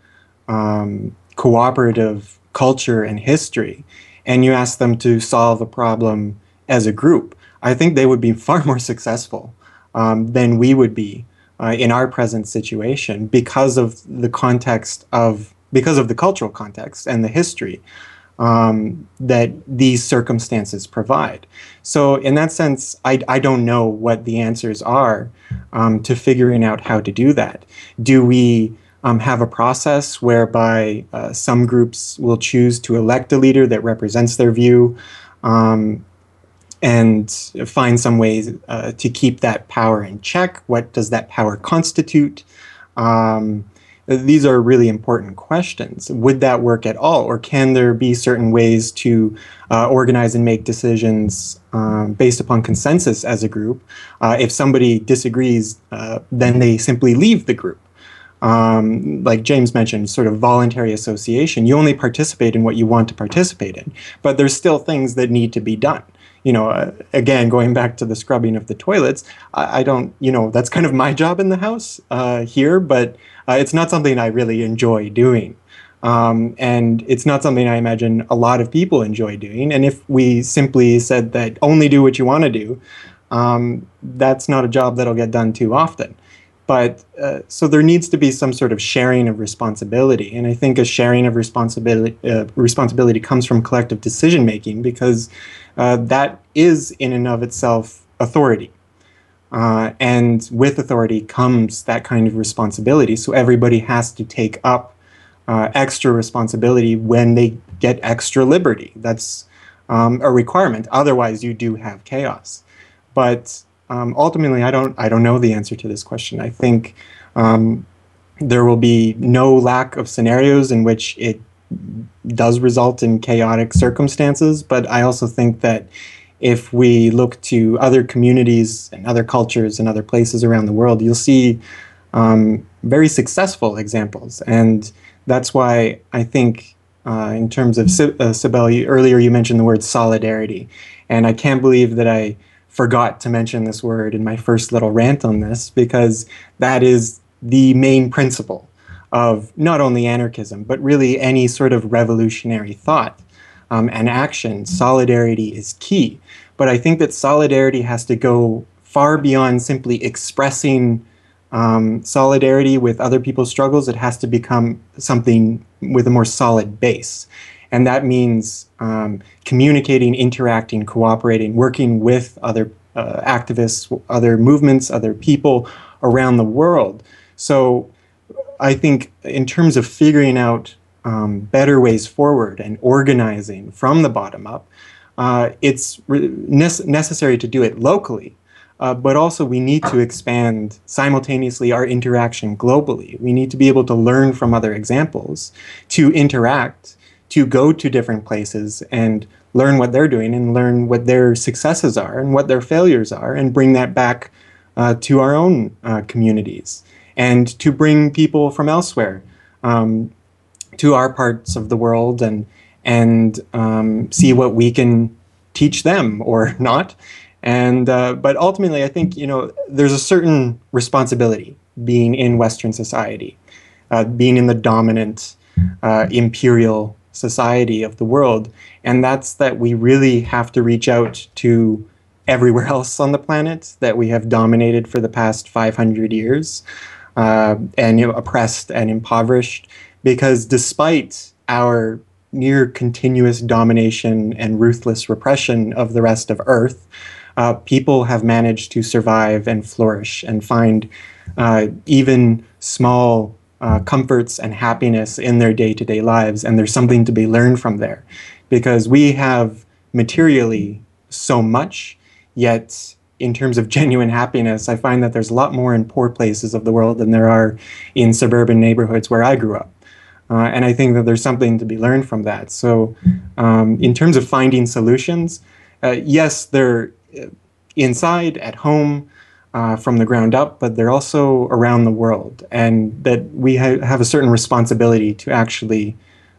um, cooperative culture and history, and you ask them to solve a problem as a group, I think they would be far more successful um, than we would be uh, in our present situation because of the context of because of the cultural context and the history um, that these circumstances provide. So, in that sense, I, I don't know what the answers are um, to figuring out how to do that. Do we um, have a process whereby uh, some groups will choose to elect a leader that represents their view um, and find some ways uh, to keep that power in check? What does that power constitute? Um, these are really important questions. Would that work at all, or can there be certain ways to uh, organize and make decisions um, based upon consensus as a group? Uh, if somebody disagrees, uh, then they simply leave the group. Um, like James mentioned, sort of voluntary association. You only participate in what you want to participate in, but there's still things that need to be done you know, uh, again, going back to the scrubbing of the toilets, I, I, don't, you know, that's kind of my job in the house uh, here, but uh, it's not something I really enjoy doing. Um, and it's not something I imagine a lot of people enjoy doing. And if we simply said that only do what you want to do, um, that's not a job that'll get done too often. But uh, so there needs to be some sort of sharing of responsibility, and I think a sharing of responsibility uh, responsibility comes from collective decision making because uh, that is in and of itself authority. Uh, and with authority comes that kind of responsibility. So everybody has to take up uh, extra responsibility when they get extra liberty. That's um, a requirement. Otherwise, you do have chaos. But um, ultimately, I don't. I don't know the answer to this question. I think um, there will be no lack of scenarios in which it does result in chaotic circumstances. But I also think that if we look to other communities and other cultures and other places around the world, you'll see um, very successful examples. And that's why I think, uh, in terms of uh, Sibel, earlier you mentioned the word solidarity. And I can't believe that I forgot to mention this word in my first little rant on this because that is the main principle of not only anarchism, but really any sort of revolutionary thought um, and action, solidarity is key. But I think that solidarity has to go far beyond simply expressing um, solidarity with other people's struggles. It has to become something with a more solid base. And that means um, communicating, interacting, cooperating, working with other uh, activists, other movements, other people around the world. So I think, in terms of figuring out um, better ways forward and organizing from the bottom up, uh, it's re- necessary to do it locally. Uh, but also, we need to expand simultaneously our interaction globally. We need to be able to learn from other examples, to interact, to go to different places and learn what they're doing and learn what their successes are and what their failures are, and bring that back uh, to our own uh, communities and to bring people from elsewhere um, to our parts of the world and and um, see what we can teach them or not. And uh, but ultimately, I think you know there's a certain responsibility being in Western society, uh, being in the dominant uh, imperial society of the world, and that's that we really have to reach out to everywhere else on the planet that we have dominated for the past 500 years uh, and you know, oppressed and impoverished. Because despite our near continuous domination and ruthless repression of the rest of Earth, uh, people have managed to survive and flourish and find uh, even small uh, comforts and happiness in their day to day lives. And there's something to be learned from there because we have materially so much, yet in terms of genuine happiness, I find that there's a lot more in poor places of the world than there are in suburban neighborhoods where I grew up. Uh, and I think that there's something to be learned from that. So, um, in terms of finding solutions, uh, yes, they're uh, inside, at home, uh, from the ground up, but they're also around the world. And that we ha- have a certain responsibility to actually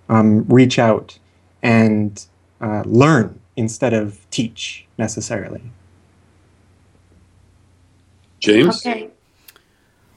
um, reach out and uh, learn instead of teach necessarily. James? Okay.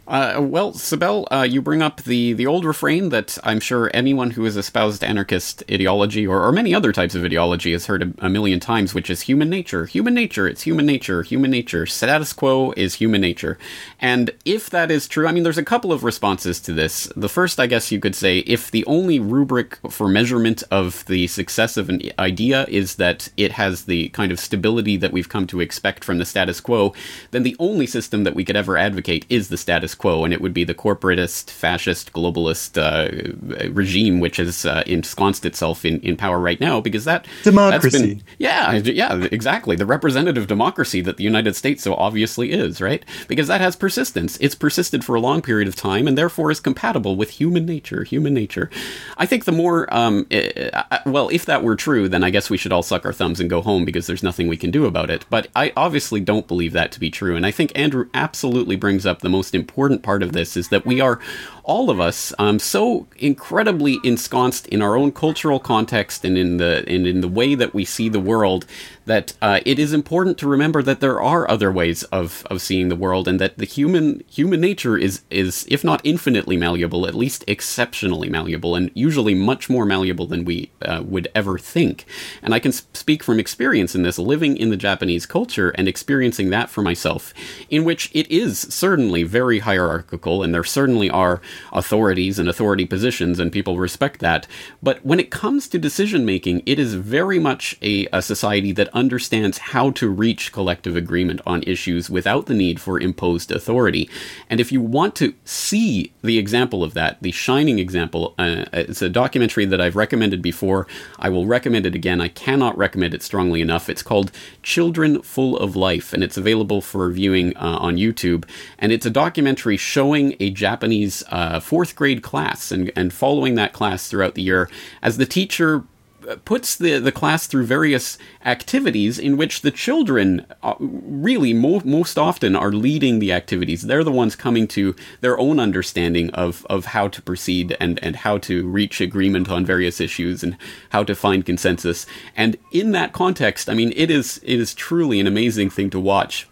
Uh, well, Sibel, uh, you bring up the, the old refrain that I'm sure anyone who has espoused anarchist ideology or, or many other types of ideology has heard a, a, million times, which is human nature. Human nature, it's human nature, human nature. Status quo is human nature. And if that is true, I mean, there's a couple of responses to this. The first, I guess you could say, if the only rubric for measurement of the success of an idea is that it has the kind of stability that we've come to expect from the status quo, then the only system that we could ever advocate is the status quo, and it would be the corporatist, fascist, globalist uh, regime which has uh, ensconced itself in, in power right now, because that democracy. Been, yeah, yeah, exactly. The representative democracy that the United States so obviously is, right? Because that has persistence. It's persisted for a long period of time, and therefore is compatible with human nature. Human nature. I think the more, um, uh, well, if that were true, then I guess we should all suck our thumbs and go home because there's nothing we can do about it. But I obviously don't believe that to be true, and I think Andrew absolutely brings up the most important important part of this is that we are all of us um, so incredibly ensconced in our own cultural context and in the and in the way that we see the world that uh, it is important to remember that there are other ways of, of seeing the world and that the human human nature is is if not infinitely malleable at least exceptionally malleable and usually much more malleable than we uh, would ever think. And I can speak from experience in this living in the Japanese culture and experiencing that for myself in which it is certainly very hierarchical and there certainly are authorities and authority positions, and people respect that. But when it comes to decision making, it is very much a, a society that understands how to reach collective agreement on issues without the need for imposed authority. And if you want to see the example of that, the shining example, uh, it's a documentary that I've recommended before. I will recommend it again. I cannot recommend it strongly enough. It's called Children Full of Life, and it's available for viewing uh, on YouTube. And it's a documentary showing a Japanese uh, uh, fourth grade class and, and following that class throughout the year as the teacher uh, puts the, the class through various activities in which the children uh, really mo- most often are leading the activities. They're the ones coming to their own understanding of, of how to proceed and, and how to reach agreement on various issues and how to find consensus. And in that context, I mean, it is it is truly an amazing thing to watch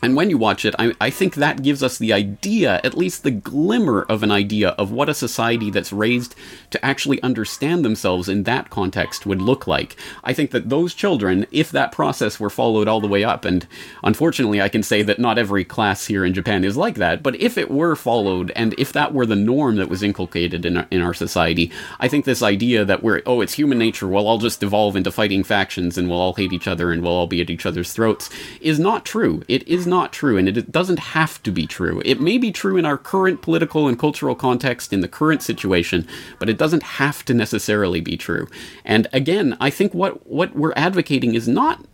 and when you watch it, I, I, think that gives us the idea, at least the glimmer of an idea, of what a society that's raised to actually understand themselves in that context would look like. I think that those children, if that process were followed all the way up, and unfortunately I can say that not every class here in Japan is like that, but if it were followed, and if that were the norm that was inculcated in our, in our society, I think this idea that we're, oh, it's human nature, we'll all just devolve into fighting factions and we'll all hate each other and we'll all be at each other's throats, is not true. It is not true, and it doesn't have to be true. It may be true in our current political and cultural context, in the current situation, but it doesn't have to necessarily be true. And again, I think what, what we're advocating is not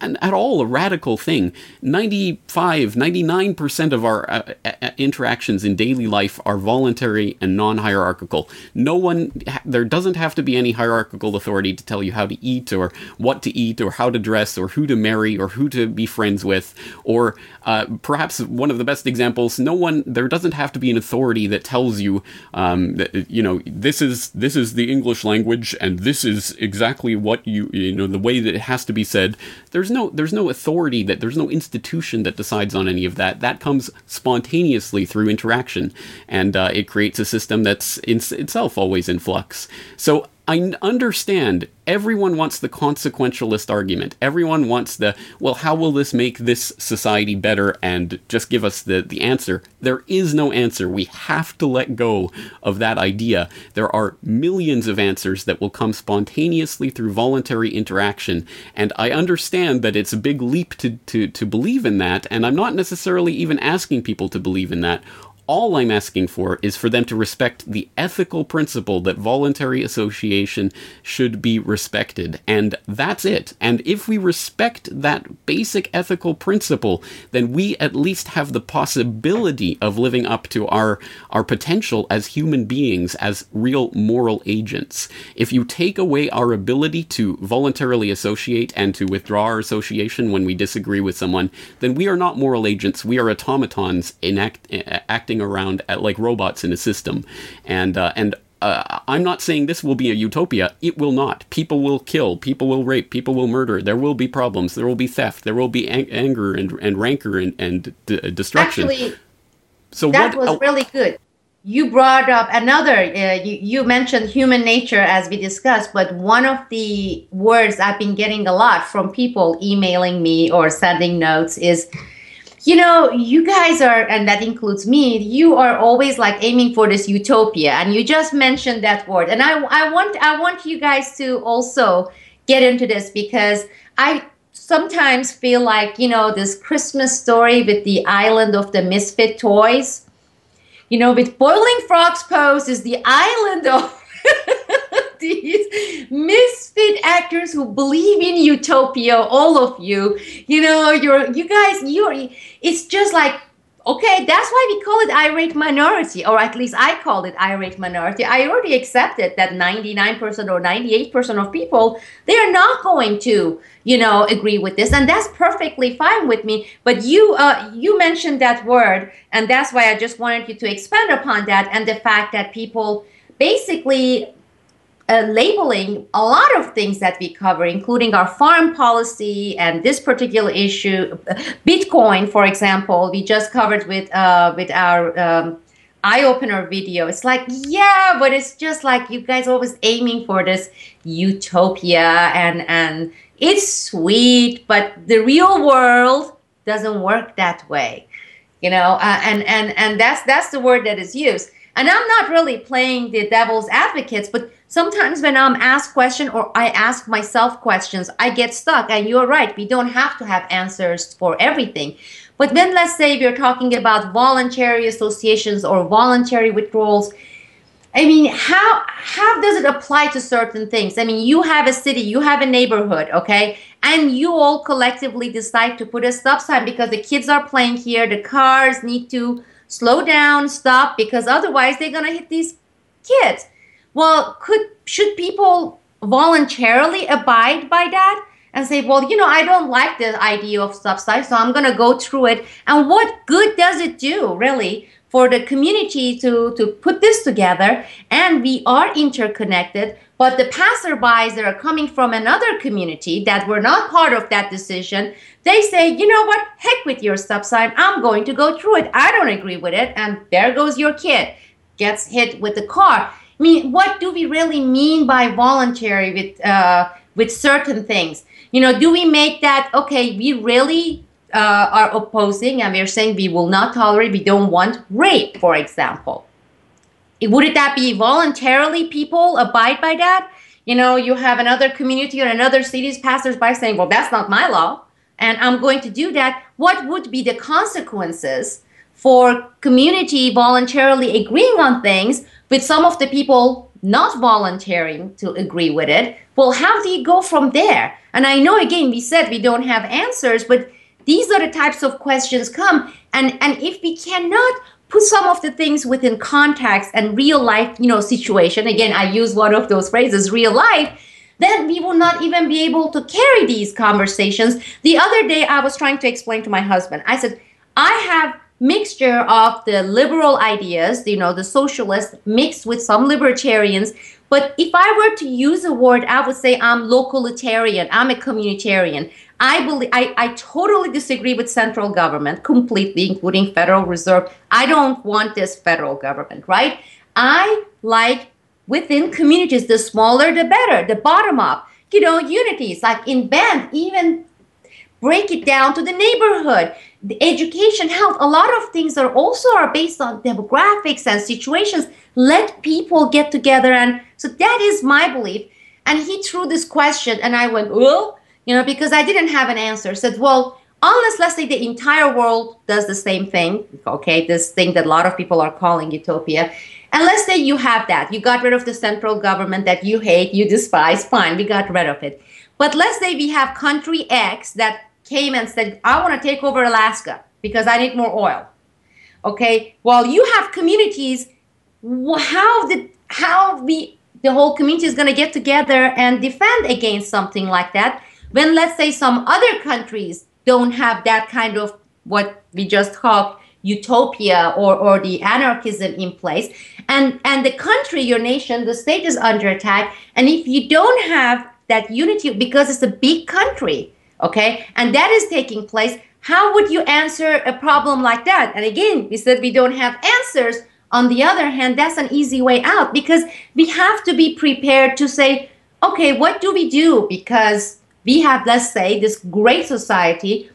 at all a radical thing. 95, 99% of our uh, uh, interactions in daily life are voluntary and non hierarchical. No one, there doesn't have to be any hierarchical authority to tell you how to eat or what to eat or how to dress or who to marry or who to be friends with. Or uh, perhaps one of the best examples, no one, there doesn't have to be an authority that tells you, um, that, you know, this is, this is the English language and this is exactly what you, you know, the way that it has to be said there's no there's no authority that there's no institution that decides on any of that. That comes spontaneously through interaction, and uh, it creates a system that's in itself always in flux. So I understand everyone wants the consequentialist argument. Everyone wants the, well, how will this make this society better and just give us the, the answer. There is no answer. We have to let go of that idea. There are millions of answers that will come spontaneously through voluntary interaction. And I understand that it's a big leap to, to, to believe in that. And I'm not necessarily even asking people to believe in that. All I'm asking for is for them to respect the ethical principle that voluntary association should be respected. And that's it. And if we respect that basic ethical principle, then we at least have the possibility of living up to our, our potential as human beings, as real moral agents. If you take away our ability to voluntarily associate and to withdraw our association when we disagree with someone, then we are not moral agents. We are automatons enact, acting around at, like robots in a system, and uh, and uh, I'm not saying this will be a utopia. It will not. People will kill. People will rape. People will murder. There will be problems. There will be theft. There will be ang- anger and, and rancor and, and d- destruction. Actually, so that what, was really good. You brought up another. Uh, you, you mentioned human nature as we discussed, but one of the words I've been getting a lot from people emailing me or sending notes is you know, you guys are, and that includes me, you are always like aiming for this utopia. And you just mentioned that word. And I, I want, I want you guys to also get into this because I sometimes feel like, you know, this Christmas story with the island of the misfit toys, you know, with Boiling Frogs Post is the island of these misfit actors who believe in utopia all of you. You know you're you guys you're it's just like okay that's why we call it irate minority or at least i call it irate minority. I already accepted that 99% or 98% of people they are not going to you know agree with this and that's perfectly fine with me. But you uh, you mentioned that word and that's why i just wanted you to expand upon that and the fact that people basically uh, labeling a lot of things that we cover, including our foreign policy and this particular issue. Bitcoin, for example, we just covered with uh, with our um, eye opener video. It's like, yeah, but it's just like you guys always aiming for this utopia, and and it's sweet, but the real world doesn't work that way, you know. Uh, and and and that's that's the word that is used. And I'm not really playing the devil's advocates, but sometimes when I'm asked question or I ask myself questions, I get stuck. And you're right, we don't have to have answers for everything. But when let's say we're talking about voluntary associations or voluntary withdrawals, I mean, how how does it apply to certain things? I mean, you have a city, you have a neighborhood, okay, and you all collectively decide to put a stop sign because the kids are playing here, the cars need to slow down, stop, because otherwise they're gonna hit these kids. Well, could should people voluntarily abide by that and say, well, you know, I don't like the idea of sign, so I'm gonna go through it. And what good does it do, really? for the community to, to put this together and we are interconnected but the passerbys that are coming from another community that were not part of that decision they say, you know what? Heck with your sign. I'm going to go through it. I don't agree with it. And there goes your kid, gets hit with the car. I mean, what do we really mean by voluntary with uh, with certain things? You know, do we make that okay? We really uh, are opposing, and we're saying we will not tolerate. We don't want rape, for example. Would that be voluntarily people abide by that? You know, you have another community or another city's passers by saying, "Well, that's not my law." and I'm going to do that, what would be the consequences for community voluntarily agreeing on things with some of the people not volunteering to agree with it? Well, how do you go from there? And I know again we said we don't have answers, but these are the types of questions come and and if we cannot put some of the things within context and real life, you know, situation, again I use one of those phrases, real life, then we will not even be able to carry these conversations. The other day I was trying to explain to my husband. I said, "I have mixture of the liberal ideas, you know, the socialists mixed with some libertarians. But if I were to use a word, I would say I'm localitarian, I'm a communitarian. I believe I, I totally disagree with central government completely, including Federal Reserve. I don't want this federal government, right? I like within communities, the smaller the better, the bottom up, you know, unities like in band, even break it down to the neighborhood the education health a lot of things are also are based on demographics and situations. Let people get together and so that is my belief. And he threw this question and i went oh you know because i didn't have an answer. Said well unless let's say the entire world does the same thing. Okay this thing that a lot of people are calling utopia. And let's say you have that. You got rid of the central government that you hate you despise fine we got rid of it. But let's say we have country x that came and said, I want to take over Alaska because I need more oil. Okay, well, you have communities. How the how we the whole community is going to get together and defend against something like that when let's say some other countries don't have that kind of what we just called utopia or, or the anarchism in place and and the country your nation the state is under attack and if you don't have that unity because it's a big country okay? And that is taking place. How would you answer a problem like that? And again we said we don't have answers. On the other hand that's an easy way out because we have to be prepared to say okay what do we do? Because we have let's say this great society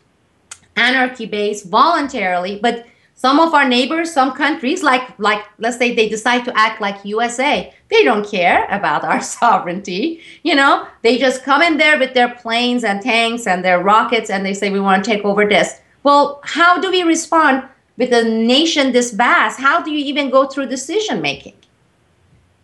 anarchy based voluntarily but some of our neighbors some countries like like let's say they decide to act like usa they don't care about our sovereignty you know? They just come in there with their planes and tanks and their rockets and they say we want to take over this. Well how do we respond with a nation this vast? How do you even go through decision making?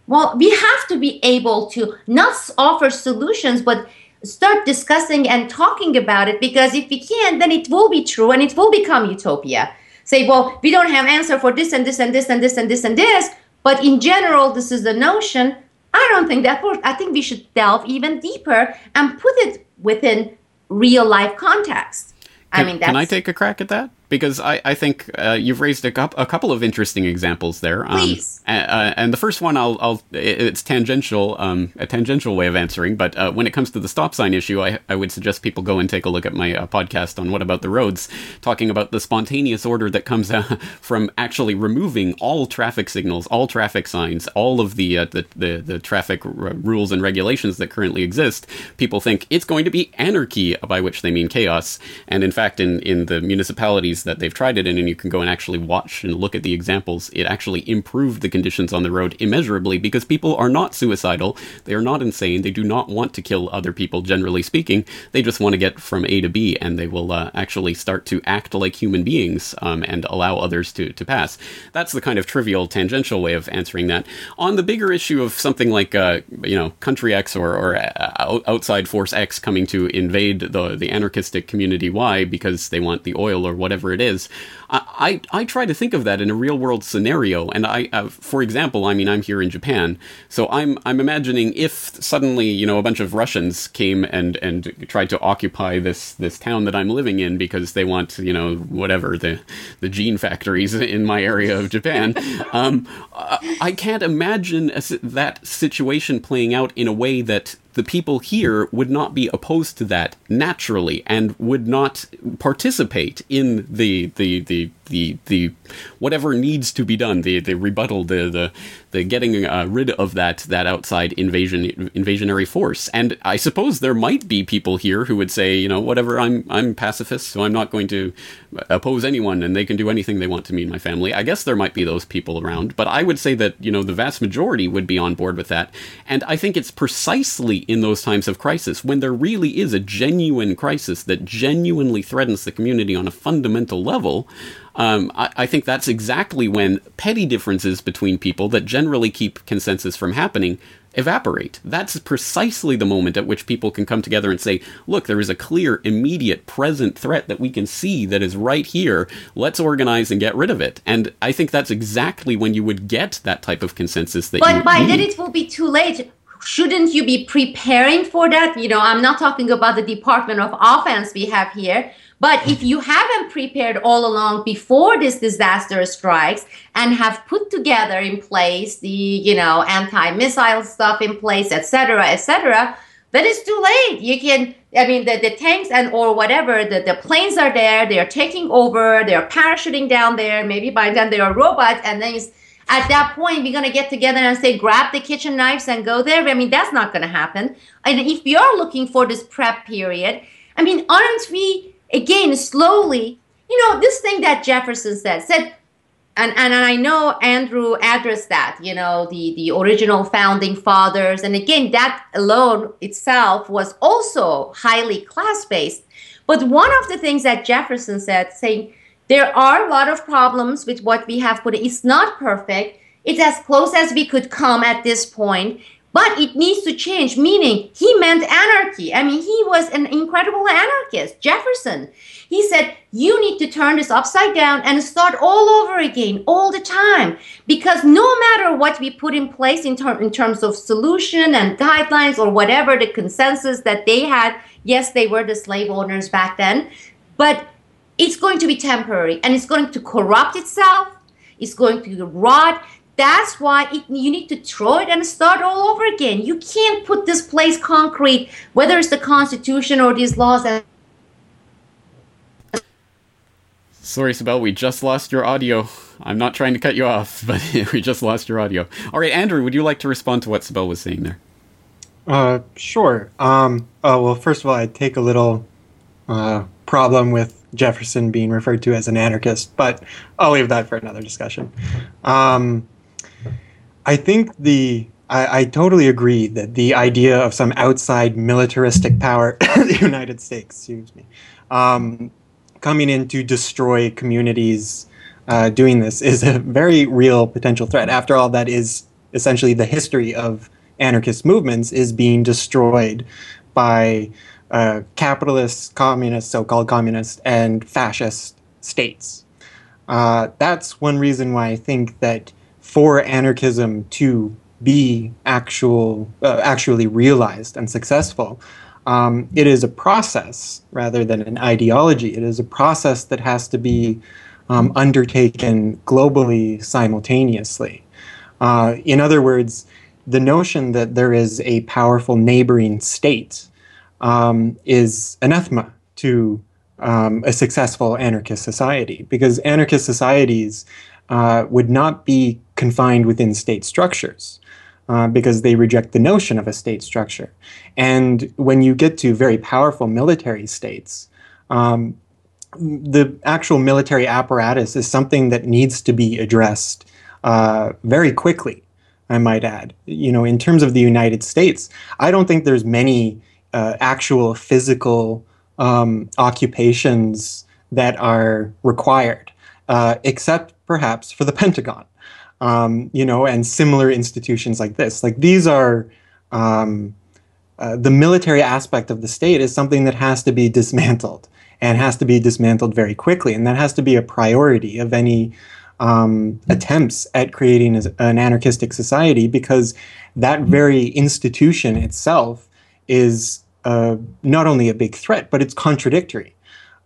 Well we have to be able to not offer solutions but start discussing and talking about it because if we can then it will be true and it will become utopia say, well, we don't have answer for this and this and this and this and this and this, but in general, this is the notion. I don't think that works. I think we should delve even deeper and put it within real life context. Can, I mean, can I take a crack at that? Because I, I think uh, you've raised a, a, couple of interesting examples there. Um, Please. Uh, and the first one, I'll, I'll it's tangential, um, a tangential way of answering. But uh, when it comes to the stop sign issue, I, I would suggest people go and take a look at my uh, podcast on What About the Roads, talking about the spontaneous order that comes from actually removing all traffic signals, all traffic signs, all of the uh, the, the, the traffic r- rules and regulations that currently exist. People think it's going to be anarchy, by which they mean chaos. And in fact, in in the municipalities that they've tried it in, and you can go and actually watch and look at the examples, it actually improved the conditions on the road immeasurably because people are not suicidal, they are not insane, they do not want to kill other people, generally speaking. They just want to get from A to B, and they will uh, actually start to act like human beings um, and allow others to, to pass. That's the kind of trivial, tangential way of answering that. On the bigger issue of something like, uh, you know, Country X or, or uh, outside Force X coming to invade the, the anarchistic community Y because they want the oil or whatever whatever it is. I, I, I try to think of that in a real world scenario, and I, uh, for example, I mean, I'm here in Japan, so I'm I'm imagining if suddenly you know a bunch of Russians came and and tried to occupy this this town that I'm living in because they want you know whatever the the gene factories in my area of Japan. um, I can't imagine a, that situation playing out in a way that the people here would not be opposed to that naturally and would not participate in the the the the the the whatever needs to be done, the the rebuttal, the the the getting uh, rid of that that outside invasion invasionary force. And I suppose there might be people here who would say, you know, whatever, I'm I'm pacifist, so I'm not going to oppose anyone, and they can do anything they want to me and my family. I guess there might be those people around, but I would say that you know the vast majority would be on board with that. And I think it's precisely in those times of crisis when there really is a genuine crisis that genuinely threatens the community on a fundamental level um, I, I, think that's exactly when petty differences between people that generally keep consensus from happening evaporate. That's precisely the moment at which people can come together and say, look, there is a clear, immediate, present threat that we can see that is right here. Let's organize and get rid of it. And I think that's exactly when you would get that type of consensus that you but by then it will be too late shouldn't you be preparing for that you know i'm not talking about the department of offense we have here but if you haven't prepared all along before this disaster strikes and have put together in place the, you know, anti-missile stuff in place, etc., etc., then it's too late. You can, I mean, the, the tanks and or whatever, the, the planes are there, they're taking over, they're parachuting down there. Maybe by then they are robots, and then at that point we're gonna get together and say, grab the kitchen knives and go there. I mean, that's not gonna happen. And if are looking for this prep period, I mean, aren't we? Again, slowly, you know, this thing that Jefferson said, said, and, and I know Andrew addressed that, you know, the, the original founding fathers. And again, that alone itself was also highly class based. But one of the things that Jefferson said, saying there are a lot of problems with what we have put, it's not perfect. It's as close as we could come at this point but it needs to change meaning he meant anarchy. I mean he was an incredible anarchist jefferson. He said you need to turn this upside down and start all over again all the time. Because no matter what we put in place in, ter- in terms of solution and guidelines or whatever the consensus that they had yes they were the slave owners back then but it's going to be temporary and it's going to corrupt itself it's going to rot that's why it, you need to throw it and start all over again. You can't put this place concrete, whether it's the Constitution or these laws. And- Sorry, Sibel, we just lost your audio. I'm not trying to cut you off, but we just lost your audio. All right, Andrew, would you like to respond to what Sibel was saying there? Uh, sure. Um, oh, well, first of all, I take a little uh, problem with Jefferson being referred to as an anarchist, but I'll leave that for another discussion. Um, I think the I, I, totally agree that the idea of some outside militaristic power, the United States, excuse me, um, coming in to destroy communities, uh, doing this is a very real potential threat. After all, that is essentially the history of anarchist movements is being destroyed by uh, capitalist, communist, so-called communist, and fascist states. Uh, that's one reason why I think that for anarchism to be actual, uh, actually realized and successful, um, it is a process rather than an ideology. It is a process that has to be um, undertaken globally simultaneously. Uh, in other words, the notion that there is a powerful neighboring state um, is anathema to um, a successful anarchist society because anarchist societies uh, would not be confined within state structures. Uh, because they reject the notion of a state structure. And when you get to very powerful military states, um, the actual military apparatus is something that needs to be addressed uh, very quickly. I might add, you know, in terms of the United States, I don't think there's many uh, actual physical um, occupations that are required, uh, except perhaps for the Pentagon um, you know, and similar institutions like this. Like these are um, uh, the military aspect of the state is something that has to be dismantled and has to be dismantled very quickly, and that has to be a priority of any um, attempts at creating an anarchistic society because that very institution itself is uh, not only a big threat, but it's contradictory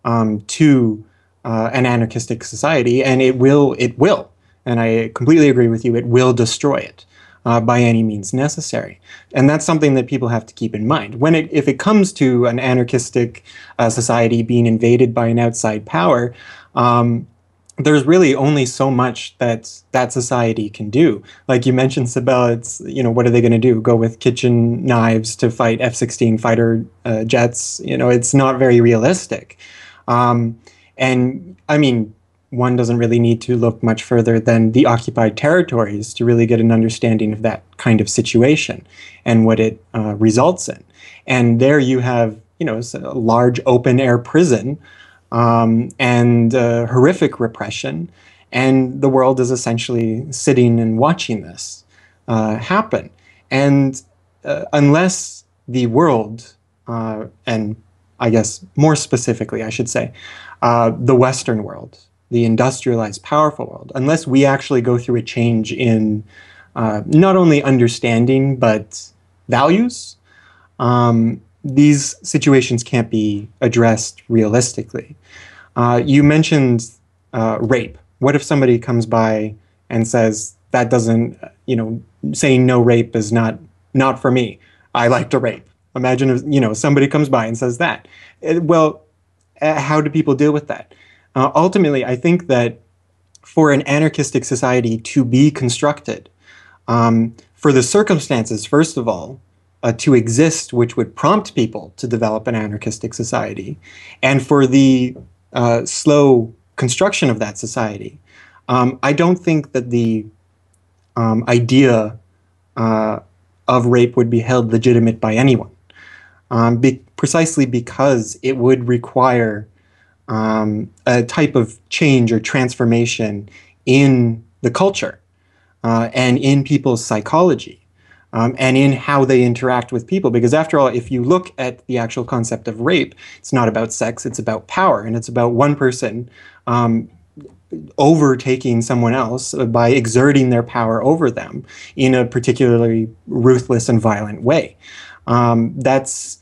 um, to uh, an anarchistic society, and it will it will and I completely agree with you, it will destroy it. Uh, by any means necessary. And that's something that people have to keep in mind. When it, if it comes to an anarchistic uh, society being invaded by an outside power, um, there's really only so much that that society can do. Like you mentioned, Sibel, it's you know what are they going to do? Go with kitchen knives to fight F-16 fighter uh, jets? You know, it's not very realistic. Um, and I mean, one doesn't really need to look much further than the occupied territories to really get an understanding of that kind of situation and what it uh, results in. And there you have, you know, a large open air prison um, and uh, horrific repression. And the world is essentially sitting and watching this uh, happen. And uh, unless the world, uh, and I guess more specifically, I should say, uh, the Western world, the industrialized, powerful world, unless we actually go through a change in uh, not only understanding but values, um, these situations can't be addressed realistically. Uh, you mentioned uh, rape. What if somebody comes by and says that doesn't, you know, saying no rape is not not for me. I like to rape. Imagine if you know somebody comes by and says that. Uh, well, how do people deal with that? Uh, ultimately, I think that for an anarchistic society to be constructed, um, for the circumstances, first of all, uh, to exist, which would prompt people to develop an anarchistic society, and for the uh, slow construction of that society, um, I don't think that the um, idea uh, of rape would be held legitimate by anyone, um, be- precisely because it would require um, a type of change or transformation in the culture uh, and in people's psychology um, and in how they interact with people. Because after all, if you look at the actual concept of rape, it's not about sex, it's about power, and it's about one person. Um, overtaking someone else by exerting their power over them in a particularly ruthless and violent way. Um, that's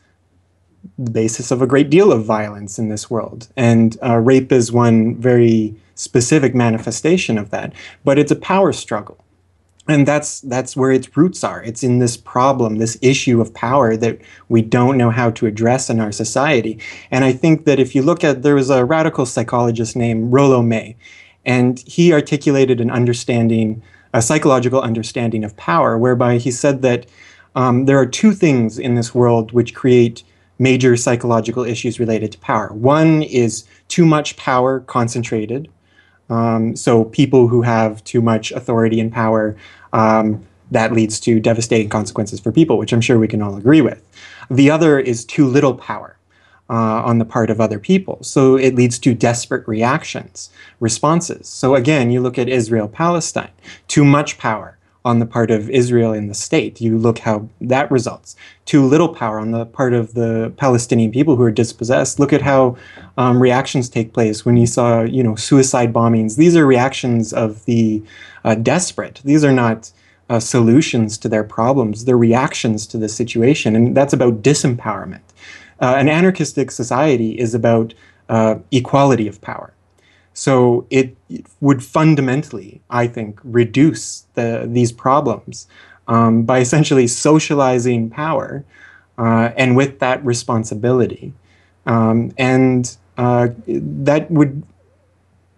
the basis of a great deal of violence in this world. And uh, rape is one very specific manifestation of that, but it's a power struggle. And that's that's where its roots are. It's in this problem this issue of power that we don't know how to address in our society. And i think that if you look at there was a radical psychologist named rollo may and he articulated an understanding a psychological understanding of power whereby he said that um, there are two things in this world which create major psychological issues related to power one is too much power concentrated um, so people who have too much authority and power um, that leads to devastating consequences for people, which I'm sure we can all agree with. The other is too little power. Uh, on the part of other people. So it leads to desperate reactions, responses. So again, you look at Israel Palestine, too much power on the part of Israel in the state. You look how that results. Too little power on the part of the Palestinian people who are dispossessed. Look at how um, reactions take place when you saw, you know, suicide bombings. These are reactions of the uh, desperate. These are not uh, solutions to their problems. They're reactions to the situation, and that's about disempowerment. Uh, an anarchistic society is about uh, equality of power. So it, would fundamentally, I think, reduce the, these problems um, by essentially socializing power uh, and with that responsibility. Um, and uh, that would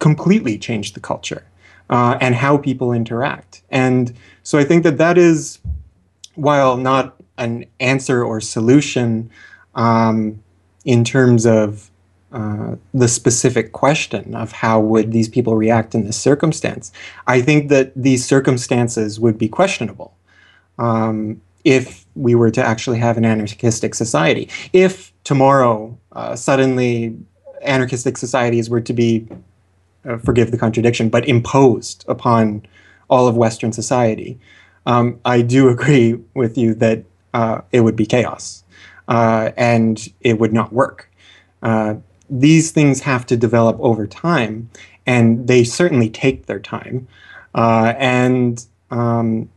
completely change the culture uh, and how people interact. And so I think that that is, while not an answer or solution um, in terms of uh, the specific question of how would these people react in this circumstance, I think that these circumstances would be questionable um, if we were to actually have an anarchistic society. If tomorrow uh, suddenly anarchistic societies were to be uh, forgive the contradiction, but imposed upon all of Western society, um, I do agree with you that uh, it would be chaos uh, and it would not work. Uh, these things have to develop over time, and they certainly take their time. Uh, and um,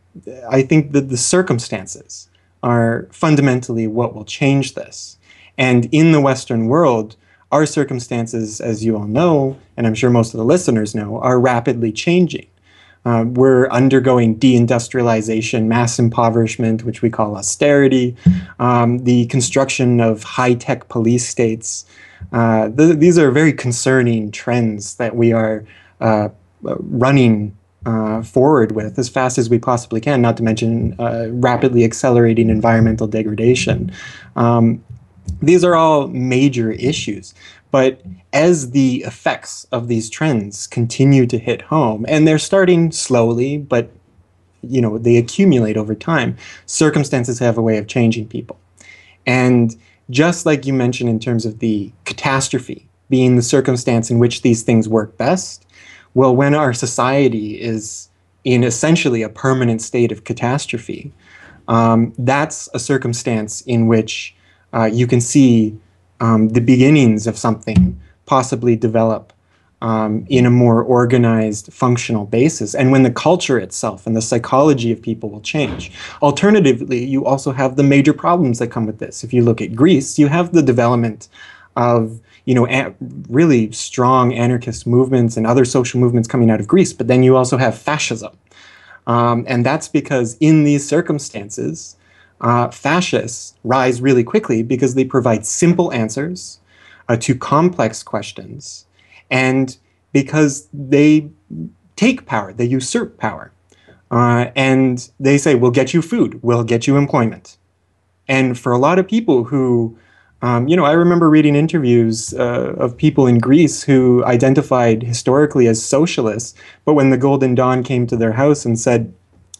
I think that the circumstances are fundamentally what will change this. And in the Western world, our circumstances, as you all know, and I'm sure most of the listeners know, are rapidly changing. Uh, we're undergoing deindustrialization, mass impoverishment, which we call austerity, um, the construction of high tech police states. Uh, th- these are very concerning trends that we are uh, running uh, forward with as fast as we possibly can, not to mention uh, rapidly accelerating environmental degradation. Um, these are all major issues. But as the effects of these trends continue to hit home, and they're starting slowly, but you know they accumulate over time, circumstances have a way of changing people. And just like you mentioned in terms of the catastrophe being the circumstance in which these things work best, well, when our society is in essentially a permanent state of catastrophe, um, that's a circumstance in which uh, you can see um, the beginnings of something possibly develop um, in a more organized, functional basis, and when the culture itself and the psychology of people will change. Alternatively, you also have the major problems that come with this. If you look at Greece, you have the development of you know a- really strong anarchist movements and other social movements coming out of Greece, but then you also have fascism, um, and that's because in these circumstances, uh, fascists rise really quickly because they provide simple answers uh, to complex questions and because they take power, they usurp power. Uh, and they say, we'll get you food, we'll get you employment. And for a lot of people who, um, you know, I remember reading interviews uh, of people in Greece who identified historically as socialists, but when the Golden Dawn came to their house and said,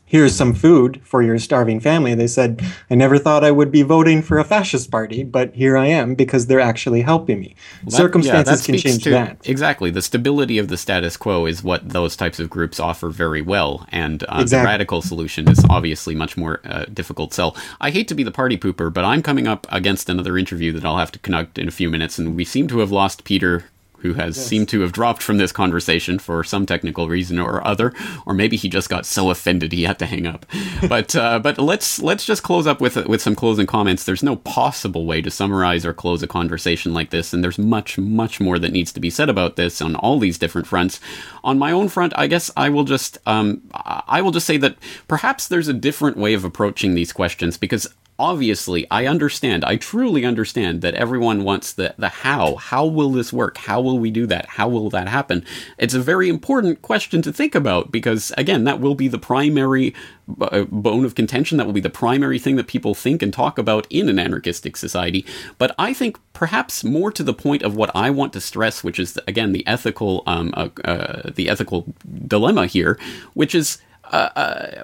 here's some food for your starving family. They said, I never thought I would be voting for a fascist party, but here I am because they're actually helping me. Well, that, Circumstances yeah, can change to, that. Exactly. The stability of the status quo is what those types of groups offer very well. And uh, exactly. the radical solution is obviously much more uh, difficult sell. I hate to be the party pooper, but I'm coming up against another interview that I'll have to conduct in a few minutes. And we seem to have lost Peter who has yes. seemed to have dropped from this conversation for some technical reason or other, or maybe he just got so offended he had to hang up. but uh, but let's let's just close up with with some closing comments. There's no possible way to summarize or close a conversation like this, and there's much much more that needs to be said about this on all these different fronts. On my own front, I guess I will just um, I will just say that perhaps there's a different way of approaching these questions because obviously i understand i truly understand that everyone wants the the how. How will this work? How will we do that? How will that happen? It's a very important question to think about because again that will be the primary uh, bone of contention. That will be the primary thing that people think and talk about in an anarchistic society. But i think perhaps more to the point of what i want to stress which is again the ethical um, uh, uh, the ethical dilemma here which is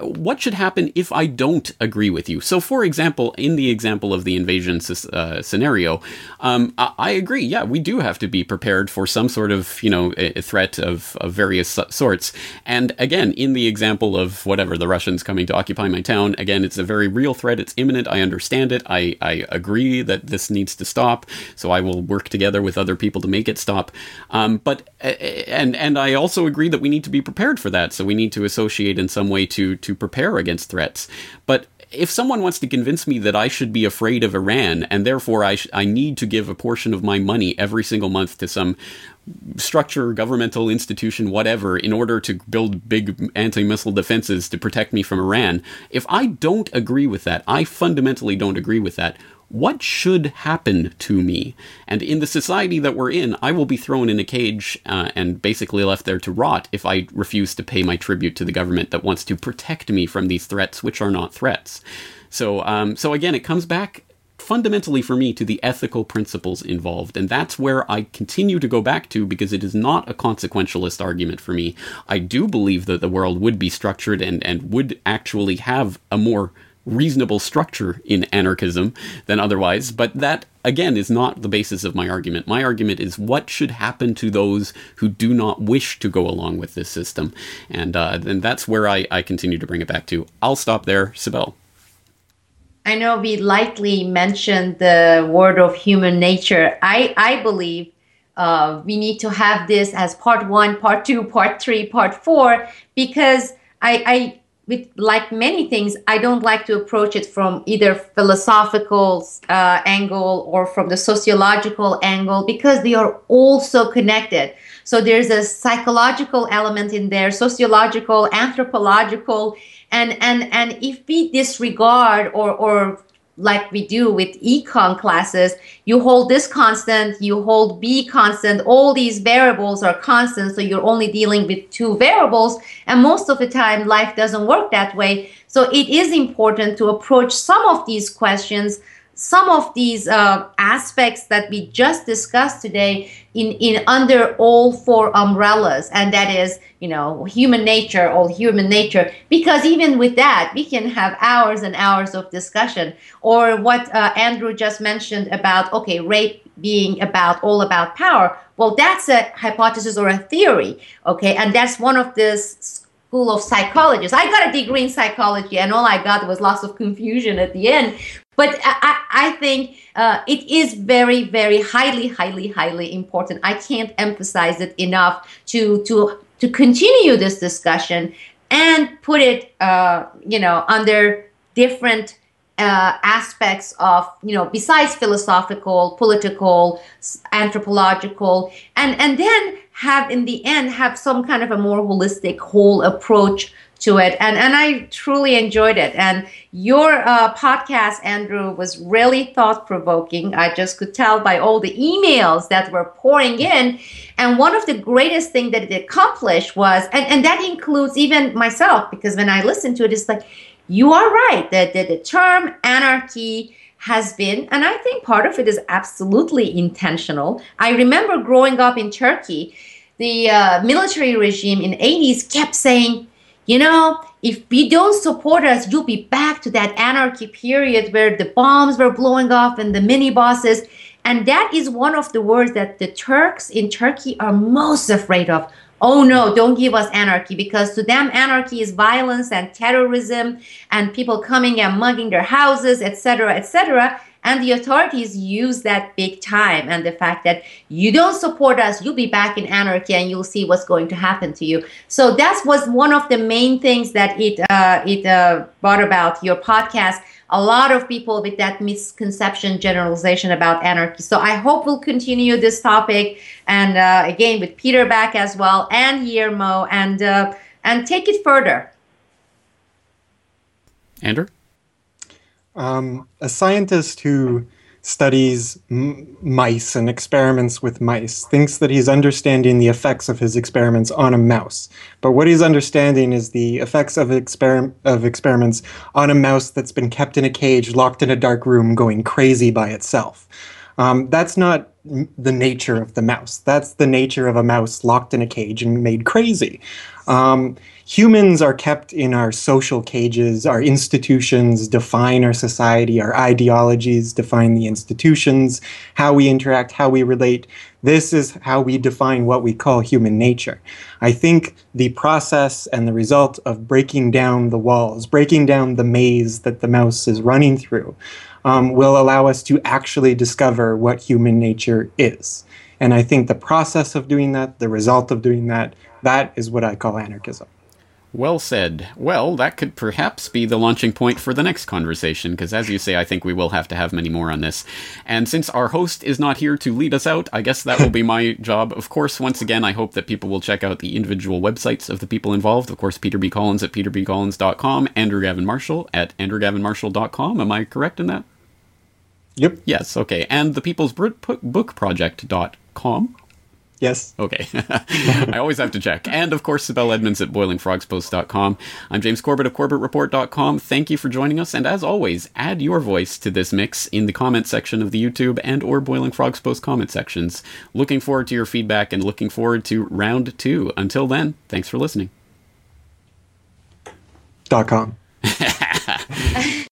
what should happen if I don't agree with you? So, for example, in the example of the invasion uh, scenario, um, I, I, agree. Yeah, we do have to be prepared for some sort of you know threat of, of various sorts. And again, in the example of whatever the Russians coming to occupy my town, again, it's a very real threat. It's imminent. I understand it. I, I agree that this needs to stop. So I will work together with other people to make it stop. Um, but and and I also agree that we need to be prepared for that. So we need to associate and some way to to prepare against threats. But if someone wants to convince me that I should be afraid of Iran and therefore I, sh- I need to give a portion of my money every single month to some structure, governmental institution, whatever, in order to build big anti missile defenses to protect me from Iran, if I don't agree with that, I fundamentally don't agree with that, what should happen to me? And in the society that we're in, I will be thrown in a cage uh, and basically left there to rot if I refuse to pay my tribute to the government that wants to protect me from these threats, which are not threats. So, um, so again, it comes back fundamentally for me to the ethical principles involved. And that's where I continue to go back to because it is not a consequentialist argument for me. I do believe that the world would be structured and, and would actually have a more reasonable structure in anarchism than otherwise. But that, again, is not the basis of my argument. My argument is what should happen to those who do not wish to go along with this system. And, uh, that's where I, I continue to bring it back to. I'll stop there. Sibel. I know we lightly mentioned the word of human nature. I, I believe uh, we need to have this as part one, part two, part three, part four, because I, I with like many things, I don't like to approach it from either philosophical uh, angle or from the sociological angle because they are all so connected. So there's a psychological element in there, sociological, anthropological, and and and if we disregard or or like we do with econ classes, you hold this constant, you hold b constant, all these variables are constant, so you're only dealing with two variables. And most of the time, life doesn't work that way. So it is important to approach some of these questions some of these uh, aspects that we just discussed today in, in under all four umbrellas and that is you know human nature all human nature. Because even with that we can have hours and hours of discussion. Or what uh, andrew just mentioned about okay rape being about all about power. Well that's a hypothesis or a theory okay? And that's one of the school of psychologists. I got a degree in psychology and all i got was lots of confusion at the end but I, I think uh, it is very, very highly, highly, highly important. I can't emphasize it enough to to to continue this discussion and put it, uh, you know, under different uh, aspects of, you know, besides philosophical, political, anthropological, and and then have in the end have some kind of a more holistic whole approach to it. And and i truly enjoyed it. And your uh, podcast andrew was really thought provoking i just could tell by all the emails that were pouring in. And one of the greatest thing that it accomplished was and, and that includes even myself because when i listened to it it's like you are right that the, the term anarchy has been, and I think part of it is absolutely intentional. I remember growing up in Turkey, the uh, military regime in 80s kept saying, you know, if we don't support us, you'll be back to that anarchy period where the bombs were blowing off and the mini bosses. And that is one of the words that the Turks in Turkey are most afraid of. Oh no, don't give us anarchy because to them anarchy is violence and terrorism and people coming and mugging their houses, etc., etc. And the authorities use that big time and the fact that you don't support us, you'll be back in anarchy and you'll see what's going to happen to you. So that was one of the main things that it uh, it uh, brought about your podcast. A lot of people with that misconception generalization about anarchy. So I hope we'll continue this topic and uh, again with Peter back as well and Yermo and uh, and take it further. Andrew. Um, a scientist who studies m- mice and experiments with mice thinks that he's understanding the effects of his experiments on a mouse. But what he's understanding is the effects of, exper- of experiments on a mouse that's been kept in a cage, locked in a dark room, going crazy by itself. Um, that's not the nature of the mouse. That's the nature of a mouse locked in a cage and made crazy. Um, humans are kept in our social cages. Our institutions define our society. Our ideologies define the institutions, how we interact, how we relate. This is how we define what we call human nature. I think the process and the result of breaking down the walls, breaking down the maze that the mouse is running through, um, will allow us to actually discover what human nature is. And I think the process of doing that, the result of doing that, that is what I call anarchism. Well said. Well, that could perhaps be the launching point for the next conversation, because as you say, I think we will have to have many more on this. And since our host is not here to lead us out, I guess that will be my job. Of course, once again, I hope that people will check out the individual websites of the people involved. Of course, Peter B. Collins at peterbcollins.com, Andrew Gavin Marshall at andrewgavinmarshall.com. Am I correct in that? Yep. Yes, okay. And the People's Book Project.com. Yes. Okay. I always have to check. And of course, Sibel Edmonds at boilingfrogspost.com. I'm James Corbett of CorbettReport.com. Thank you for joining us. And as always, add your voice to this mix in the comment section of the YouTube and or Boiling Frogs Post comment sections. Looking forward to your feedback and looking forward to round two. Until then, thanks for listening. Dot com.